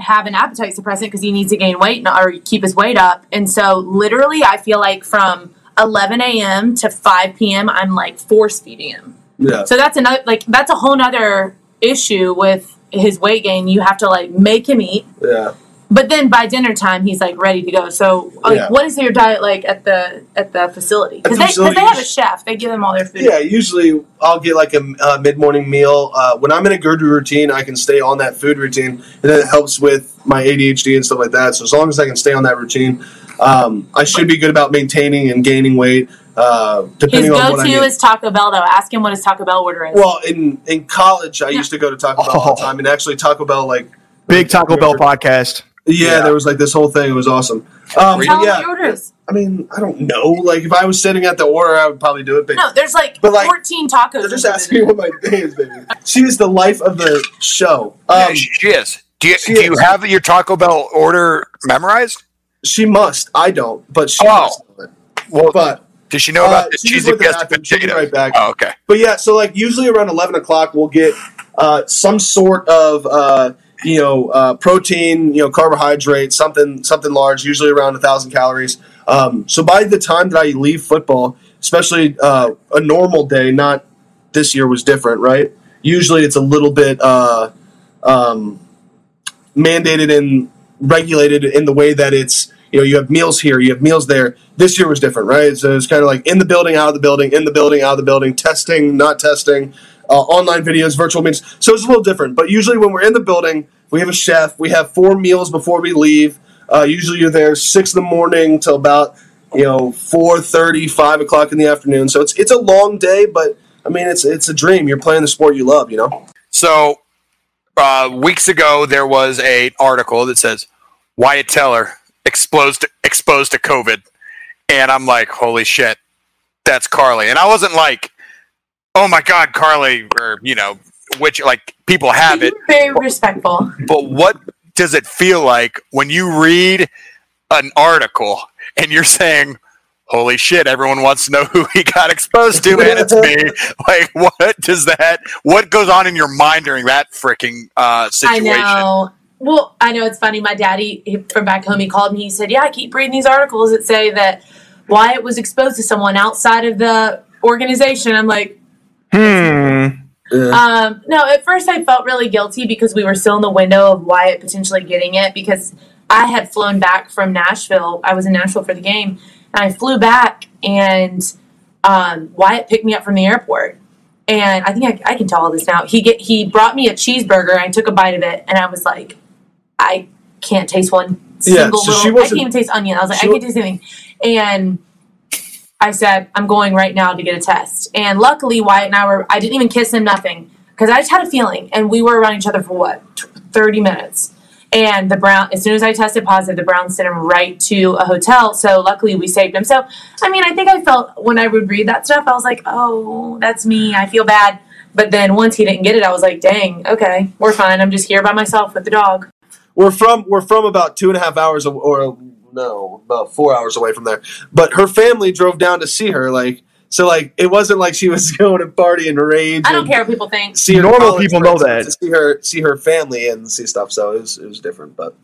have an appetite suppressant because he needs to gain weight or keep his weight up. And so literally I feel like from 11 a.m. to 5 p.m. I'm like force feeding him. Yeah. So that's another like that's a whole nother issue with his weight gain. You have to like make him eat, Yeah. But then by dinner time he's like ready to go. So like, Yeah. what is your diet like at the at the facility? Because the they, 'cause they have a chef. They give them all their food. Yeah, usually I'll get like a uh, mid morning meal. Uh, when I'm in a good routine, I can stay on that food routine, and then it helps with my ADHD and stuff like that. So as long as I can stay on that routine, um, I should be good about maintaining and gaining weight. Uh, His depending on what go I to is Taco Bell though. Ask him what his Taco Bell order is. well, in in college, I used to go to Taco Bell all the Oh. time, and actually Taco Bell like Big Taco Bell podcast. Yeah, Yeah. there was like this whole thing. It was awesome. Um, Tell but him yeah, what your order is. I mean, I don't know. Like if I was sitting at the order, I would probably do it. But No, there's like, But, like, 14 tacos. they're just in asking me what my day is, baby. She is the life of the show. Um, she she is. Do you, she do you is. have your Taco Bell order memorized? she must. I don't, but she Oh. must. know it. Well, But does she know uh, about the she just cheesy went the pesto. She'll be potato? right back. Oh, okay. But yeah, so like usually around eleven o'clock, we'll get uh, some sort of uh, you know uh, protein, you know carbohydrates, something something large, usually around a thousand calories. Um, so by the time that I leave football, especially uh, a normal day, not this year was different, right? Usually it's a little bit uh, um, mandated and regulated in the way that it's you know you have meals here, you have meals there. This year was different, right? So it's kind of like in the building, out of the building, in the building, out of the building, testing, not testing, uh, online videos, virtual meetings. So it's a little different. But usually when we're in the building, we have a chef. We have four meals before we leave. Uh, usually you're there six in the morning till about you know 4.30, 5 o'clock in the afternoon. So it's it's a long day, but I mean it's it's a dream. You're playing the sport you love, you know. So, uh, weeks ago, there was a article that says Wyatt Teller exposed exposed to COVID, and I'm like, holy shit, that's Carly. And I wasn't like, oh my god, Carly, or you know, which like people have it, Very respectful. but what does it feel like when you read an article and you're saying? Holy shit! Everyone wants to know who he got exposed to, and it's me. (laughs) Like, what does that? What goes on in your mind during that freaking uh, situation? I know. Well, I know it's funny. My daddy from back home, he called me. He said, "Yeah, I keep reading these articles that say that Wyatt was exposed to someone outside of the organization." I'm like, Hmm. um, no. At first, I felt really guilty because we were still in the window of Wyatt potentially getting it because I had flown back from Nashville. I was in Nashville for the game, and I flew back, and um, Wyatt picked me up from the airport. And I think I, I can tell all this now. He get he brought me a cheeseburger. I took a bite of it, and I was like, I can't taste one Yeah, single so she little. I wasn't- can't even taste onion. I was like, she I can't taste anything. And I said, I'm going right now to get a test. And luckily, Wyatt and I were. I didn't even kiss him, nothing, because I just had a feeling. And we were around each other for what, t- thirty minutes. And the Brown, as soon as I tested positive, the Browns sent him right to a hotel. So luckily, we saved him. So I mean, I think I felt when I would read that stuff, I was like, oh, that's me. I feel bad. But then once he didn't get it, I was like, dang, okay, we're fine. I'm just here by myself with the dog. We're from we're from about two and a half hours or no about four hours away from there. But her family drove down to see her. Like so, like it wasn't like she was (laughs) going to party and rage. I don't care what people think. See her Normal people know that. to see her see her family and see stuff. So it was it was different, but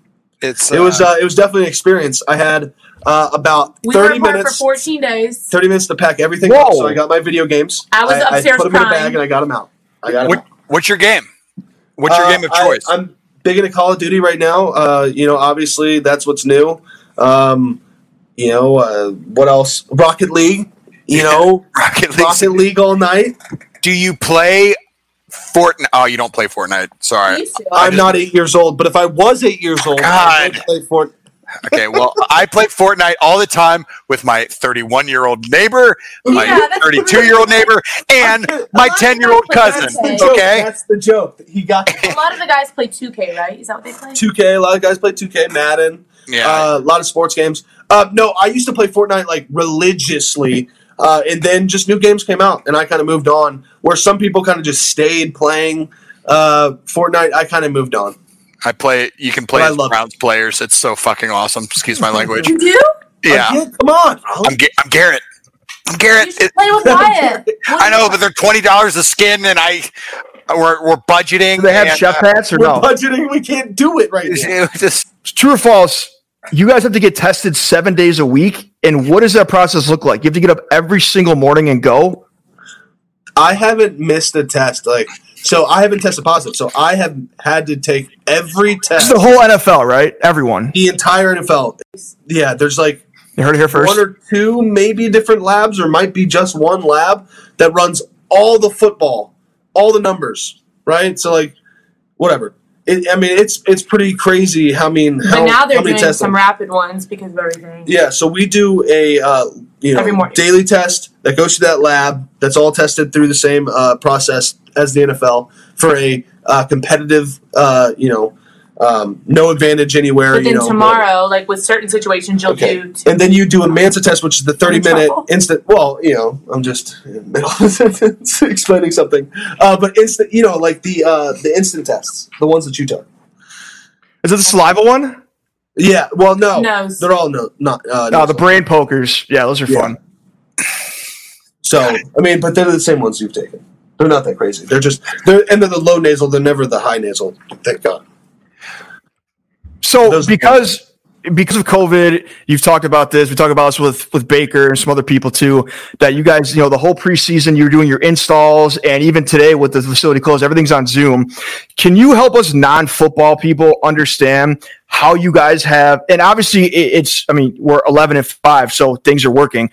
It's it was uh, it was definitely an experience. I had uh, about We were thirty apart minutes. for 14 days. 30 minutes to pack everything up. Whoa. So I got my video games. I was I, upstairs I put them in a bag and I got them out. I got 'em what, out. what's your game? What's your Uh, game of I- choice? I'm big into Call of Duty right now. Uh, you know, obviously that's what's new. Um, you know, uh, what else? Rocket League. You know, (laughs) Rocket League. Rocket League all night. Do you play Fortnite? Oh, you don't play Fortnite. Sorry. I I'm just- not eight years old, but if I was eight years old, I would God. play Fort. Okay, well, I play Fortnite all the time with my 31 year old neighbor, my Yeah, that's 32 year old neighbor, and my 10 year old cousin. That's the Okay. joke. Okay. That's the joke. He got A lot of the guys play 2K, right? Is that what they play? 2K. A lot of guys play 2K, Madden. Yeah. Uh, a lot of sports games. Uh, no, I used to play Fortnite like religiously, uh, and then just new games came out, and I kind of moved on. Where some people kind of just stayed playing uh, Fortnite, I kind of moved on. I play, you can play But as love Browns players. It's so fucking awesome. Excuse my (laughs) language. You do? Yeah. Like, come on. I'm, Ga- I'm Garrett. I'm Garrett. should It- play with (laughs) Wyatt. I know, but they're $20 a skin, and I, we're, we're budgeting. Do they have and, chef uh, hats or We're no? budgeting. We can't do it right now. it was (laughs) just, True or false? You guys have to get tested seven days a week. And what does that process look like? You have to get up every single morning and go. I haven't missed a test. Like, so I haven't tested positive. So I have had to take every test. is the whole NFL, right? Everyone. the entire NFL. Yeah, there's like You heard it here first. one or two maybe different labs, or might be just one lab that runs all the football, all the numbers, right? So like, whatever. It, I mean, it's it's pretty crazy. How I mean, how, but now they're doing some rapid ones because of everything. Yeah, so we do a uh, you know daily test that goes to that lab. That's all tested through the same uh, process as the NFL for a uh, competitive, uh, you know, um, no advantage anywhere. But then you know, tomorrow, like with certain situations, you'll Okay. do. Two. And then you do a Mansa test, which is the thirty-minute trouble. instant. Well, you know, I'm just in the middle (laughs) explaining something. Uh, but instant, you know, like the uh, the instant tests, the ones that you took. Is it the saliva one? Yeah. Well, no, Nose. they're all no, not. Uh, No, nose. the brain pokers. Yeah, those are Yeah. fun. So I mean, but they're the same ones you've taken. They're not that crazy. They're just they're and they're the low nasal. They're never the high nasal. Thank God. So Those- because because of COVID, you've talked about this. We talked about this with with Baker and some other people too. That you guys, you know, the whole preseason, you're doing your installs, and even today with the facility closed, everything's on Zoom. Can you help us non-football people understand how you guys have? And obviously, it, it's. I mean, we're 11 and five, so things are working.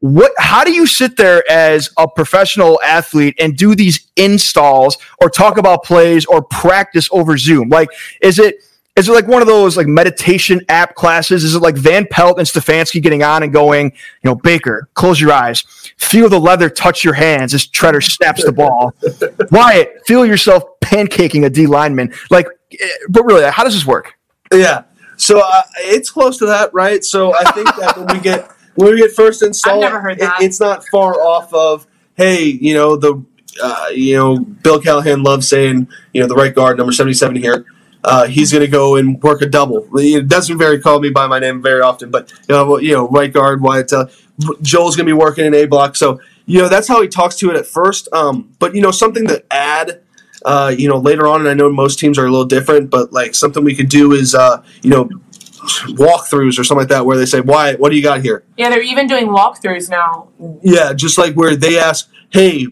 What? How do you sit there as a professional athlete and do these installs or talk about plays or practice over Zoom? Like, is it? Is it like one of those like meditation app classes? Is it like Van Pelt and Stefanski getting on and going, you know, Baker, close your eyes, feel the leather touch your hands as Tretter snaps the ball. (laughs) Wyatt, feel yourself pancaking a D lineman. Like, eh, but really, how does this work? Yeah. So uh, it's close to that, right? So I think that when we get (laughs) when we get first installed, never heard it- it's not far off of hey, you know the uh, you know Bill Callahan loves saying you know the right guard number seventy seven here. Uh, he's going to go and work a double. He doesn't very call me by my name very often, but you know, you know, right guard. Wyatt, uh, Joel's going to be working in a block, so you know that's how he talks to it at first. Um, but you know, something to add uh, you know, later on, and I know most teams are a little different, but like something we could do is, uh, you know, walkthroughs or something like that, where they say, "Why? What do you got here?" Yeah, they're even doing walkthroughs now. Yeah, just like where they ask, "Hey,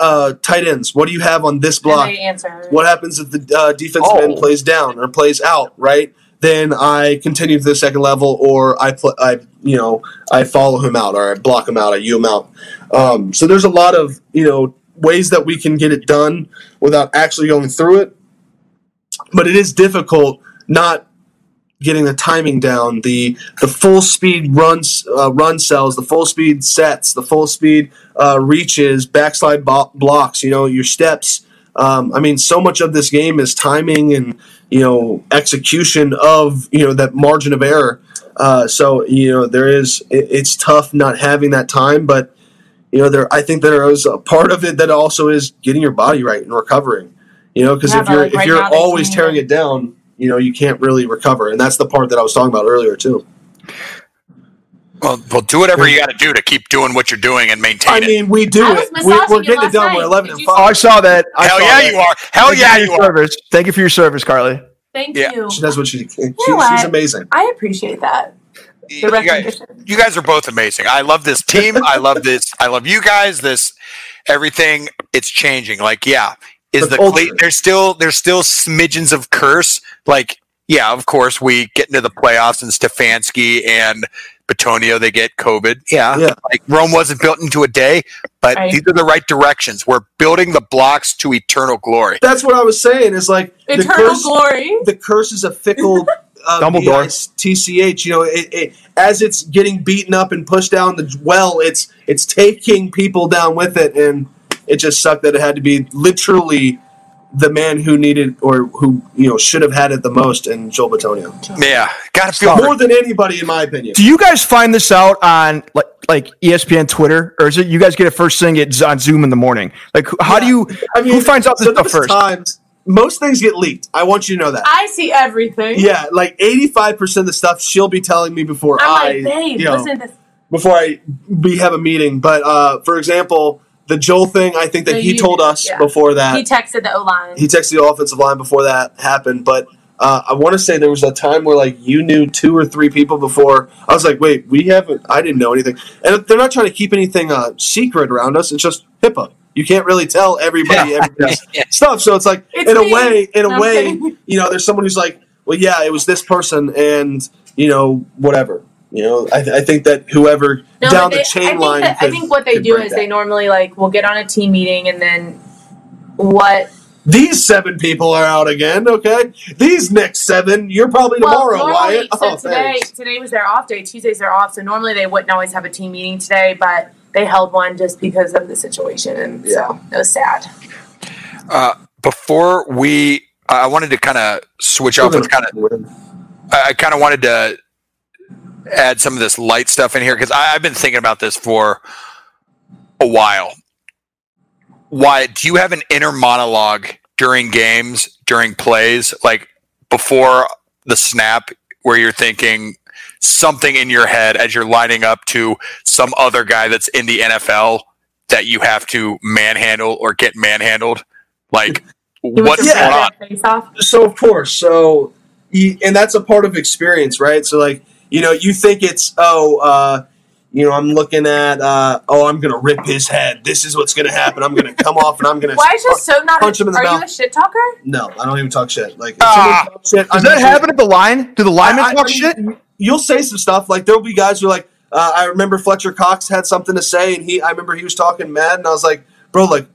uh, tight ends, what do you have on this block? And they answer. What happens if the uh, defensive Oh. end plays down or plays out? Right? Then I continue to the second level, or I pl- I you know I follow him out, or I block him out, I U him out. Um, so there's a lot of you know ways that we can get it done without actually going through it, but it is difficult not getting the timing down, the the full speed runs uh, run cells, the full speed sets, the full speed uh, reaches, backslide bo- blocks. You know your steps. Um, I mean, so much of this game is timing and you know execution of you know that margin of error. Uh, so you know there is it, it's tough not having that time, but you know there I think there is a part of it that also is getting your body right and recovering. You know, because Yeah, if you're like, if right you're always tearing it down, you know you can't really recover, and that's the part that I was talking about earlier too. Well, well, do whatever you got to do to keep doing what you're doing and maintain I it. mean, we do it. we, we're getting it done. night. We're eleven Did and you Oh, five. I saw that. I Hell saw yeah, that. you are. Hell Thank yeah, for you are. Service. Thank you for your service, Carly. Thank Yeah. you. She does what she can. She, know she's what? amazing. I appreciate that. The You guys, you guys are both amazing. I love this team. I love this. I love you guys. This everything. It's changing. Like, yeah, is The the, culture. there's still there's still smidgens of curse. Like, yeah, of course we get into the playoffs and Stefanski and Bitonio they get COVID. Yeah, Yeah. like Rome wasn't built into a day, but Right. these are the right directions. We're building the blocks to eternal glory. That's what I was saying. Is like the Eternal curse. glory. The curse is a fickle. (laughs) Uh, Dumbledore. TCH. You know, it, it, as it's getting beaten up and pushed down the well, it's it's taking people down with it, and it just sucked that it had to be literally the man who needed or who you know should have had it the most, in Joel Bitonio. Yeah, gotta feel More than anybody, in my opinion. Do you guys find this out on like like ESPN Twitter, or is it you guys get it first thing it's on Zoom in the morning? Like, who- how do you? I mean, who finds out this stuff first? Times, most things get leaked. I want you to know that. I see everything. Yeah, like eighty-five percent of the stuff she'll be telling me before I'm I, like, babe, you know, listen to before I we have a meeting. But uh, for example, the Joel thing, I think that No, he you told us yeah. before that He texted the O line. he texted the offensive line before that happened. But Uh, I want to say there was a time where like you knew two or three people before. I was like, wait, we haven't. I didn't know anything, and they're not trying to keep anything uh, secret around us. It's just HIPAA. You can't really tell everybody everybody's (laughs) stuff. So it's like It's in a way, in a No, I'm way, kidding. you know, there's someone who's like, well, yeah, it was this person, and you know, whatever. You know, I, I think that whoever No, down they- the chain I think line. That, I think what they do is that. they normally like will get on a team meeting and then what These seven people are out again. Okay, these next seven, you're probably tomorrow, well, Wyatt. so Oh, today thanks. today was their off day. Tuesdays they're off, so normally they wouldn't always have a team meeting today, but they held one just because of the situation, and so it was sad. Uh, before we, I wanted to kind of switch off and kind of I kind of wanted to add some of this light stuff in here because I've been thinking about this for a while. Why do you have an inner monologue during games, during plays, like before the snap, where you're thinking something in your head as you're lining up to some other guy that's in the NFL that you have to manhandle or get manhandled? Like, You what's want to going on? face off? so of course so and that's a part of experience right so like you know you think it's oh uh you know i'm looking at uh oh i'm gonna rip his head this is what's gonna happen i'm gonna come off and i'm gonna (laughs) Why is just so not? punch him in the are you a shit talker? no i don't even talk shit like if Ah. shit, Does I'm that usually- happen at the line? Do the linemen I- I- talk I shit? You'll say some stuff like there'll be guys who are like, uh, I remember Fletcher Cox had something to say, and he, I remember he was talking mad, and I was like, bro, like,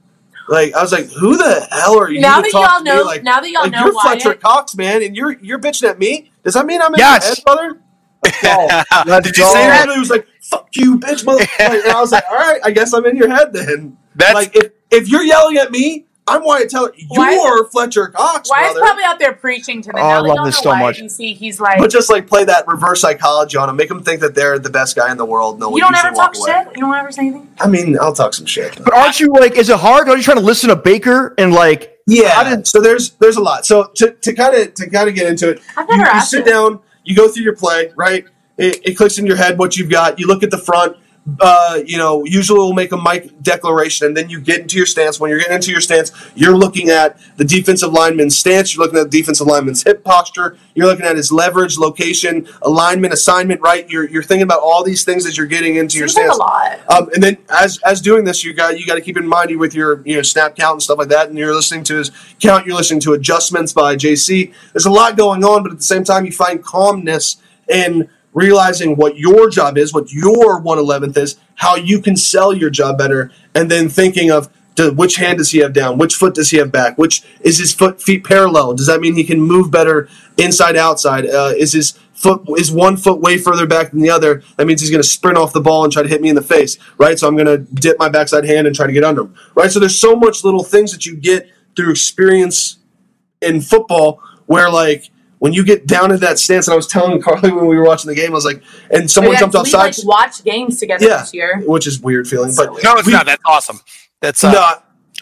like I was like, who the hell are you? Now that y'all know, like, now that y'all like know you're Wyatt, Fletcher Cox, man, and you're you're bitching at me. Does that mean I'm in Yes. your head, brother? Like. Let's (laughs) Did you go. say He that? literally was like, "Fuck you, bitch!" motherfucker. and I was like, "All right, I guess I'm in your head then." That's like, if if you're yelling at me, I'm Wyatt Teller. Why- You're Fletcher Cox, Wyatt's brother. probably out there preaching to them. Oh, I love y'all this know so Wyatt, much. You see, he's like, but just like play that reverse psychology on them, make them think that they're the best guy in the world. No one you don't ever talk away. shit. You don't ever say anything. I mean, I'll talk some shit. But aren't you like? Is it hard? Are you trying to listen to Baker and like? Yeah. Did- so there's there's a lot. So to to kind of to kind of get into it, I've you, never you asked sit you. down, you go through your play, right? It, it clicks in your head what you've got. You look at the front. Uh, you know, usually we'll make a mic declaration, and then you get into your stance. When you're getting into your stance, you're looking at the defensive lineman's stance. You're looking at the defensive lineman's hip posture. You're looking at his leverage, location, alignment, assignment. Right? You're you're thinking about all these things as you're getting into your like stance. a lot. Um, and then as as doing this, you got you got to keep in mind you with your you know snap count and stuff like that, and you're listening to his count. You're listening to adjustments by JC. There's a lot going on, but at the same time, you find calmness in realizing what your job is, what your one eleventh is, how you can sell your job better, and then thinking of. Which hand does he have down? Which foot does he have back? Which is his foot feet parallel? Does that mean he can move better inside outside? Uh, is his foot is one foot way further back than the other? That means he's going to sprint off the ball and try to hit me in the face, right? So I'm going to dip my backside hand and try to get under him, right? So there's so much little things that you get through experience in football where like when you get down to that stance, and I was telling Carly when we were watching the game, I was like, and someone Yeah, jumped we outside, like watch games together Yeah. this year. which is weird feeling, but no, it's we- not. That's awesome. That's uh, no,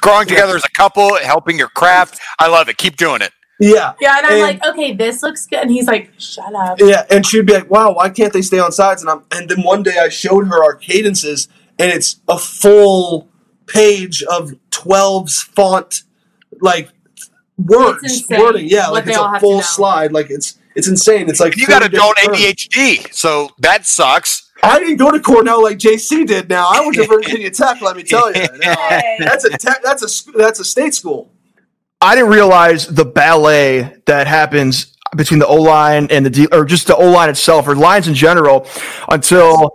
growing together as a couple, helping your craft. I love it. Keep doing it. yeah, Yeah, and I'm And- like, okay, this looks good, and he's like, shut up. Yeah, and she'd be like, "Wow, why can't they stay on sides?" And I'm, and then one day I showed her our cadences, and it's a full page of 12's font, like words, It's wording. Yeah, what like it's a full slide. Like it's it's insane. It's like You got 30 adult different terms. ADHD, so that sucks. I didn't go to Cornell like JC did. Now I went to (laughs) Virginia Tech. Let me tell you, (laughs) Now, that's a tech, that's a that's a state school. I didn't realize the ballet that happens between the O line and the D, or just the O line itself, or lines in general, until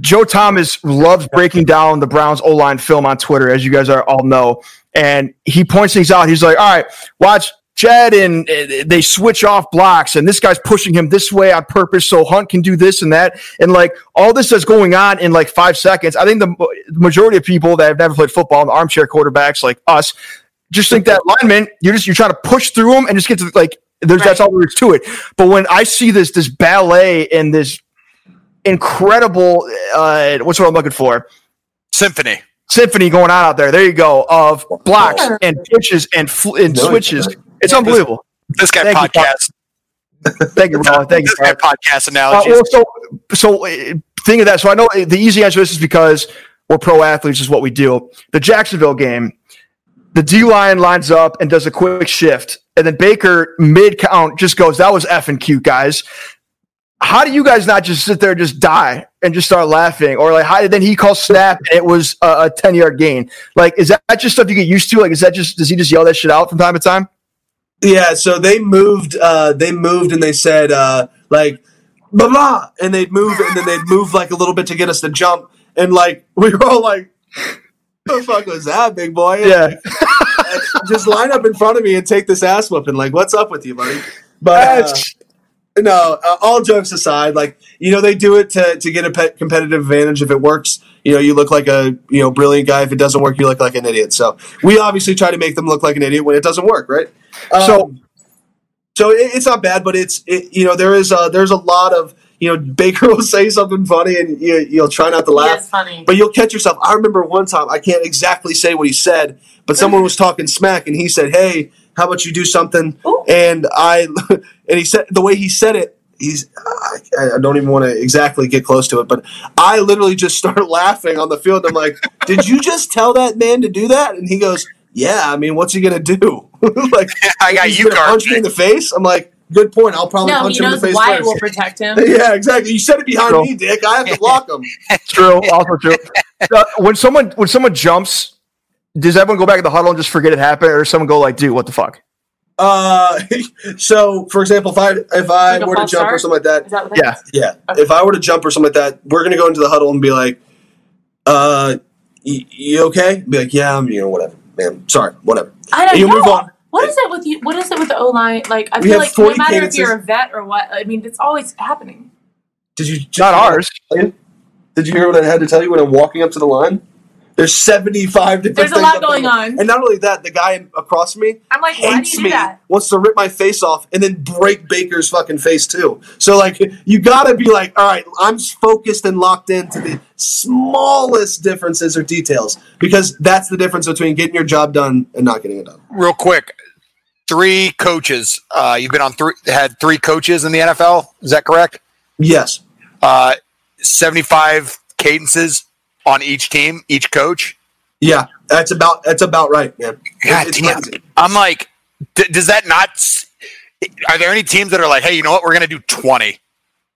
Joe Thomas loves breaking down the Browns O line film on Twitter, as you guys are all know, and he points things out. He's like, "All right, watch." Jed and uh, they switch off blocks, and this guy's pushing him this way on purpose so Hunt can do this and that, and like all this is going on in like five seconds. I think the majority of people that have never played football, the armchair quarterbacks like us, just think that lineman, you're just you're trying to push through them and just get to like there's that's all there is to it. But when I see this this ballet and this incredible uh what's what I'm looking for Symphony. Symphony going on out there, there you go of blocks Sure. and pitches and fl- and No, switches. it's- It's unbelievable. This guy Thank you, podcast. Thank you, Ron. Thank you. Guy Ron. podcast Uh, well, so so uh, thing of that. So I know uh, the easy answer to this is because we're pro athletes, is what we do. The Jacksonville game, the D line lines up and does a quick shift, and then Baker mid count just goes, "That was effing cute, guys." How do you guys not just sit there and just die and just start laughing, or like how did then he call snap and it was a, a ten yard gain? Like, is that just stuff you get used to? Like, is that just does he just yell that shit out from time to time? Yeah, so they moved. Uh, they moved and they said uh, like blah blah, and they'd move and then they'd move like a little bit to get us to jump, and like (laughs) we were all like, "The fuck was that, big boy?" Yeah, just line up in front of me and take this ass whooping. Like, what's up with you, buddy? But uh, no, uh, all jokes aside, like you know, they do it to to get a pe- competitive advantage. If it works, you know, you look like a you know brilliant guy. If it doesn't work, you look like an idiot. So we obviously try to make them look like an idiot when it doesn't work, right? So- Um, so it, it's not bad, but it's it, you know there is a, there's a lot of you know Baker will say something funny and you, you'll try not to laugh. That's funny. But you'll catch yourself. I remember one time, I can't exactly say what he said, but someone was talking smack and he said, Hey, how about you do something? Ooh. And I, (laughs) and he said, the way he said it, he's, I, I don't even want to exactly get close to it, but I literally just start (laughs) laughing on the field. I'm like, Did you just tell that man to do that? And he goes, Yeah, I mean, what's he going to do? (laughs) like, I got you gonna guard. punch me in the face? I'm like, Good point. I'll probably No, punch him in the face Wyatt first. will protect him. (laughs) yeah, exactly. You said it behind True. me, Dick. I have to block him. (laughs) true. Also true. (laughs) Uh, when someone when someone jumps, does everyone go back in the huddle and just forget it happened, or does someone go like, "Dude, what the fuck"? Uh, so for example, if I if I Like were to false jump or something like that what that Yeah. is? yeah. If I were to jump or something like that, we're gonna go into the huddle and be like, "Uh, y- you okay?" Be like, "Yeah, I'm. You know, whatever, man. Sorry, whatever." I don't And you know. move on. What is it with you? What is it with the O line? Like, I We feel have like no 40 matter if you're a vet or what, I mean, it's always happening. Did you? Not ours. Did you hear what I had to tell you when I'm walking up to the line? There's 75 different There's a things lot going there. on. And not only that, the guy across from me I'm like, why do hates do me, that? wants to rip my face off, and then break Baker's fucking face too. So like, you gotta be like, all right, I'm focused and locked into the smallest differences or details because that's the difference between getting your job done and not getting it done. Real quick, three coaches. Uh, you've been on three, had three coaches in the NFL. Is that correct? Yes. Uh, Seventy-five cadences on each team, each coach. Yeah, that's about that's about right, man. God It's damn. I'm like, d- does that not? Are there any teams that are like, hey, you know what? We're going to do 20.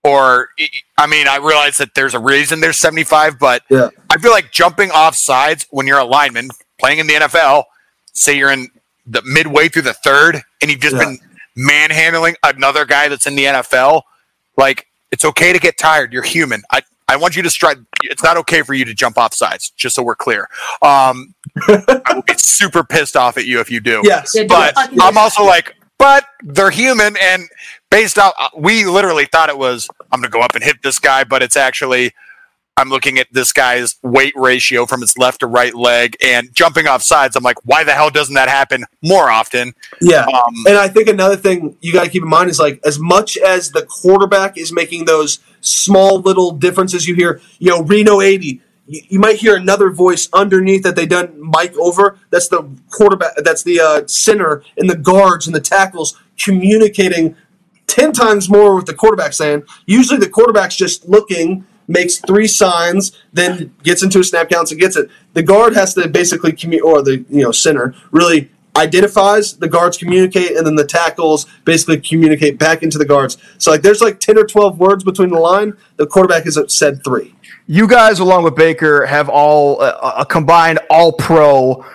Or, I mean, I realize that there's a reason there's 75, but Yeah. I feel like jumping off sides when you're a lineman playing in the NFL, say you're in the midway through the third and you've just Yeah. been manhandling another guy that's in the NFL, like, it's okay to get tired. You're human. I, I want you to strike. It's not okay for you to jump off sides, just so we're clear. Um, I will be super pissed off at you if you do. Yes. But I'm also like, but they're human, and based on we literally thought it was I'm going to go up and hit this guy, but it's actually I'm looking at this guy's weight ratio from his left to right leg and jumping off sides. I'm like, why the hell doesn't that happen more often? Yeah. Um, And I think another thing you got to keep in mind is like as much as the quarterback is making those small little differences, you hear, you know, Reno 80. You, you might hear another voice underneath that they done mic over. That's the quarterback. That's the uh, center and the guards and the tackles communicating ten times more with the quarterback saying. Usually the quarterback's just looking, makes three signs, then gets into a snap counts and gets it. The guard has to basically commu- or the you know center really identifies the guards communicate and then the tackles basically communicate back into the guards so like there's like 10 or 12 words between the line the quarterback has said three You guys, along with Baker, have all uh, a combined All Pro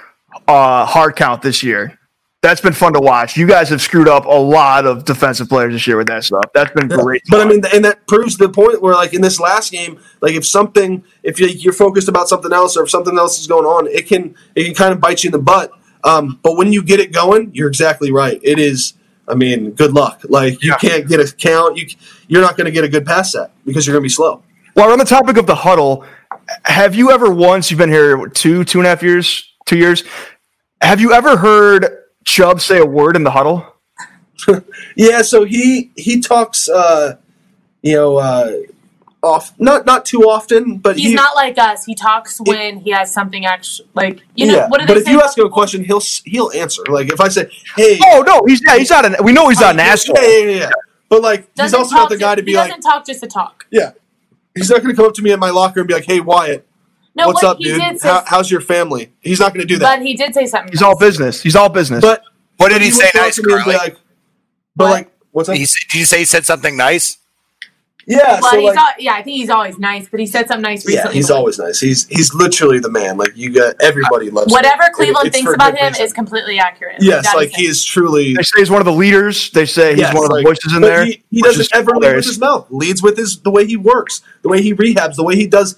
uh, hard count this year. That's been fun to watch. You guys have screwed up a lot of defensive players this year with that stuff. That's been great. But I mean, and that proves the point where, like in this last game, like if something, if you- you're focused about something else, or if something else is going on, it can it can kind of bite you in the butt. Um, but when you get it going, you're exactly right. It is. I mean, good luck. Like you Yeah. can't get a count. You you're not going to get a good pass set because you're going to be slow. Well, on the topic of the huddle, have you ever once you've been here two, two and a half years, two years? Have you ever heard Chubb say a word in the huddle? (laughs) Yeah. So he he talks. Uh, you know. Uh, off not not too often, but He's he, not like us. He talks when he has something actually like you know. yeah. What do but they if you ask him a question, he'll he'll answer. Like if I say, "Hey, Oh no, he's yeah, he's not an. We know he's not an yeah, asshole. Yeah, yeah, yeah. But like, he's doesn't also not the guy to he be like, doesn't talk just to talk. yeah. He's not going to come up to me in my locker and be like, "Hey, Wyatt." No, What's what up, he dude? did say- How, how's your family? He's not going to do that. But he did say something. He's all business. He's all business. But What did he would say nice, to me and be Carly? like, but What? like, what's up? He, did you say he said something nice? yeah, Well, so he's like, al- yeah, I think he's always nice, but he said something nice yeah, recently. he's always nice. He's he's literally the man. Like you got everybody uh, loves. him. Whatever It- Cleveland it's thinks about him reason. is completely accurate. Yes, That like is he is truly. they say he's one of the leaders. They say he's Yes, one of the like- voices in there. He, he doesn't is ever lead with his mouth. Leads with his the way he works, the way he rehabs, the way he does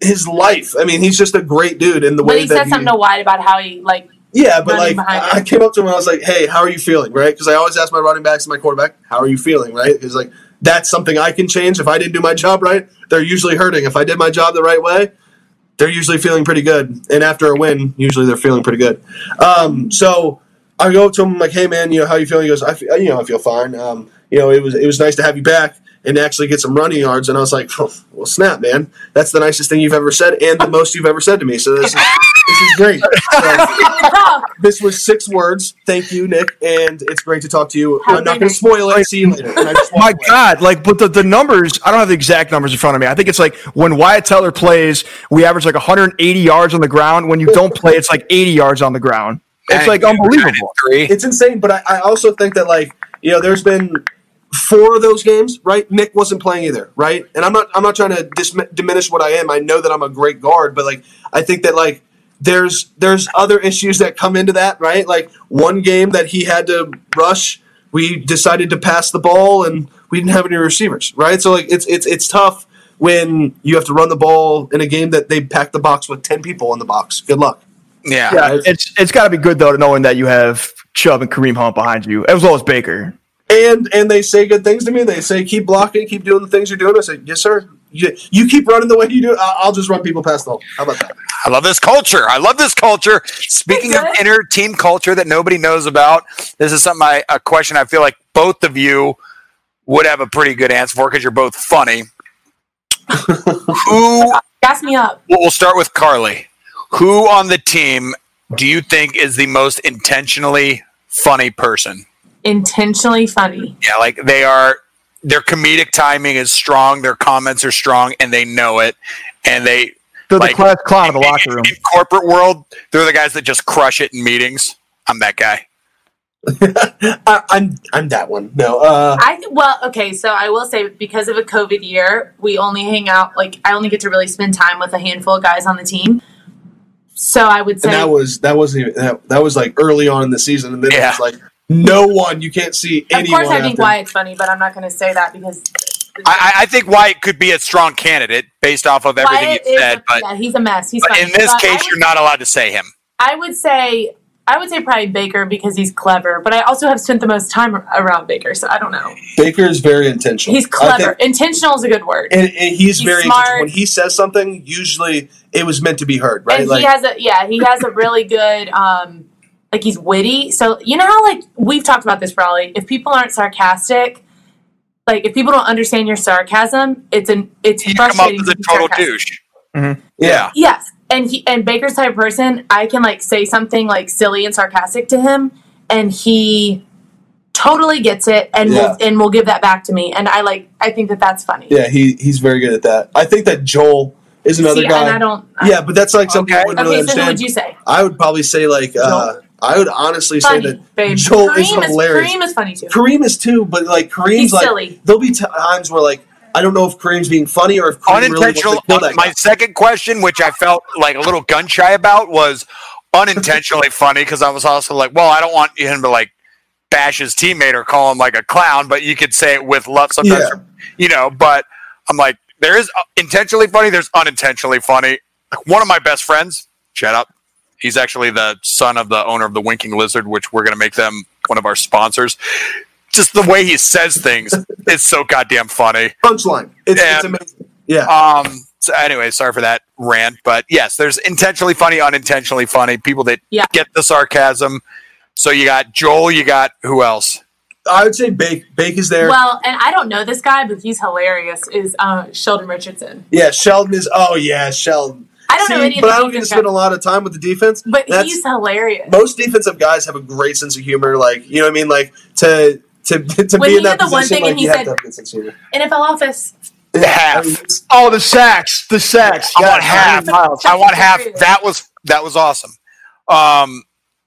his life. I mean, he's just a great dude in the But way he that said something to Wyatt about how he like. Yeah, but like I came up to him and I was like, "Hey, how are you feeling?" Right? Because I always ask my running backs and my quarterback, "How are you feeling?" Right? Because like that's something I can change. If I didn't do my job right, they're usually hurting. If I did my job the right way, they're usually feeling pretty good. And after a win, usually they're feeling pretty good. Um, so I go up to him I'm like, "Hey, man, you know how you feeling?" He goes, "I feel, you know I feel fine. Um, you know it was it was nice to have you back." And actually get some running yards, and I was like, (laughs) "Well, snap, man! That's the nicest thing you've ever said, and the most you've ever said to me. So this is this is great." (laughs) So, (laughs) this was six words. Thank you, Nick, and it's great to talk to you. Have a I'm not going to spoil it. See you later. And I just My away. God, like, but the, the numbers, I don't have the exact numbers in front of me. I think it's like when Wyatt Teller plays, we average like 180 yards on the ground. When you don't play, it's like 80 yards on the ground. It's like you were nine unbelievable. It's insane, but I, I also think that like you know, there's been four of those games, right? Nick wasn't playing either, right? And I'm not I'm not trying to dis- diminish what I am. I know that I'm a great guard, but like I think that like there's there's other issues that come into that, right? Like one game that he had to rush, we decided to pass the ball and we didn't have any receivers, right? So like it's it's it's tough when you have to run the ball in a game that they packed the box with 10 people in the box. Good luck. Yeah. Yeah, it's it's got to be good though, knowing that you have Chubb and Kareem Hunt behind you, as well as Baker. And and they say good things to me. They say keep blocking, keep doing the things you're doing. I say yes, sir. You, you keep running the way you do. I'll, I'll just run people past the hole. How about that? I love this culture. I love this culture. Speaking of inner team culture that nobody knows about, this is something I, a question I feel like both of you would have a pretty good answer for because you're both funny. Who, Gas me up. well, we'll start with Carly. Who on the team do you think is the most intentionally funny person? Intentionally funny. Yeah, like they are, their comedic timing is strong, their comments are strong, and they know it. And they, They're Like- the class clown of the locker room. in corporate world, they're the guys that just crush it in meetings. I'm that guy. (laughs) I, I'm I'm that one. No, uh, I well, okay. So I will say because of a COVID year, we only hang out. Like I only get to really spend time with a handful of guys on the team. So I would say and that was that wasn't even that, that was like early on in the season, and then it was like no one. You can't see anyone. Of course, I think after- Wyatt's funny, but I'm not going to say that because I, I- I think Wyatt could be a strong candidate based off of everything Wyatt you said, a- but, yeah, he's a mess. He's but funny. in this But case, would- you're not allowed to say him. I would say I would say probably Baker because he's clever, but I also have spent the most time around Baker, so I don't know. Baker is very intentional. He's clever. think- Intentional is a good word. and, and he's, He's very smart. intentional. when he says something. Usually, it was meant to be heard, right? and like he has a yeah, he has a really good um like he's witty. So you know how like we've talked about this probably. If people aren't sarcastic, like if people don't understand your sarcasm, it's an it's You come up frustrating. as a total sarcastic. douche. yeah. Yeah. Yes, and he and Baker's type of person, I can like say something like silly and sarcastic to him, and he totally gets it, and Yeah. will and will give that back to me, and I like I think that that's funny. Yeah, he he's very good at that. I think that Joel is another See, guy. and I don't. I- yeah, but that's like something I wouldn't Okay, really so who understand. would you say? I would probably say like uh, I would honestly Funny, say that babe. Joel Kareem is hilarious. Kareem is funny too. Kareem is too, but like Kareem's He's like silly. there'll be times where like I don't know if Kareem's being funny or if Kareem really wants Unintentional. to kill that my guy. second question, which I felt like a little gun shy about, was unintentionally (laughs) funny because I was also like, well, I don't want him to like bash his teammate or call him like a clown, but you could say it with love sometimes, Yeah. you know. But I'm like, there is uh, intentionally funny, there's unintentionally funny. One of my best friends, shut up. He's actually the son of the owner of the Winking Lizard, which we're going to make them one of our sponsors. Just the way he says things (laughs) is so goddamn funny. Punchline. It's, Yeah. it's amazing. Yeah. Um. So anyway, sorry for that rant, but yes, there's intentionally funny, unintentionally funny people that Yeah. get the sarcasm. So you got Joel, you got who else? I would say Bake Bake is there. Well, and I don't know this guy, but he's hilarious. Is uh, Sheldon Richardson? yeah, Sheldon is oh yeah, Sheldon. I don't know any of but the I don't get to spend a lot of time with the defense. but That's- he's hilarious. most defensive guys have a great sense of humor. Like you know what I mean. Like to to (laughs) to When be he in that did the one thing like and he you have said- to have good sense of humor. NFL office. Half. I mean, it's- Oh, the sacks, the sacks. I Yeah, want half. Myles. I want half. That was that was awesome. Um,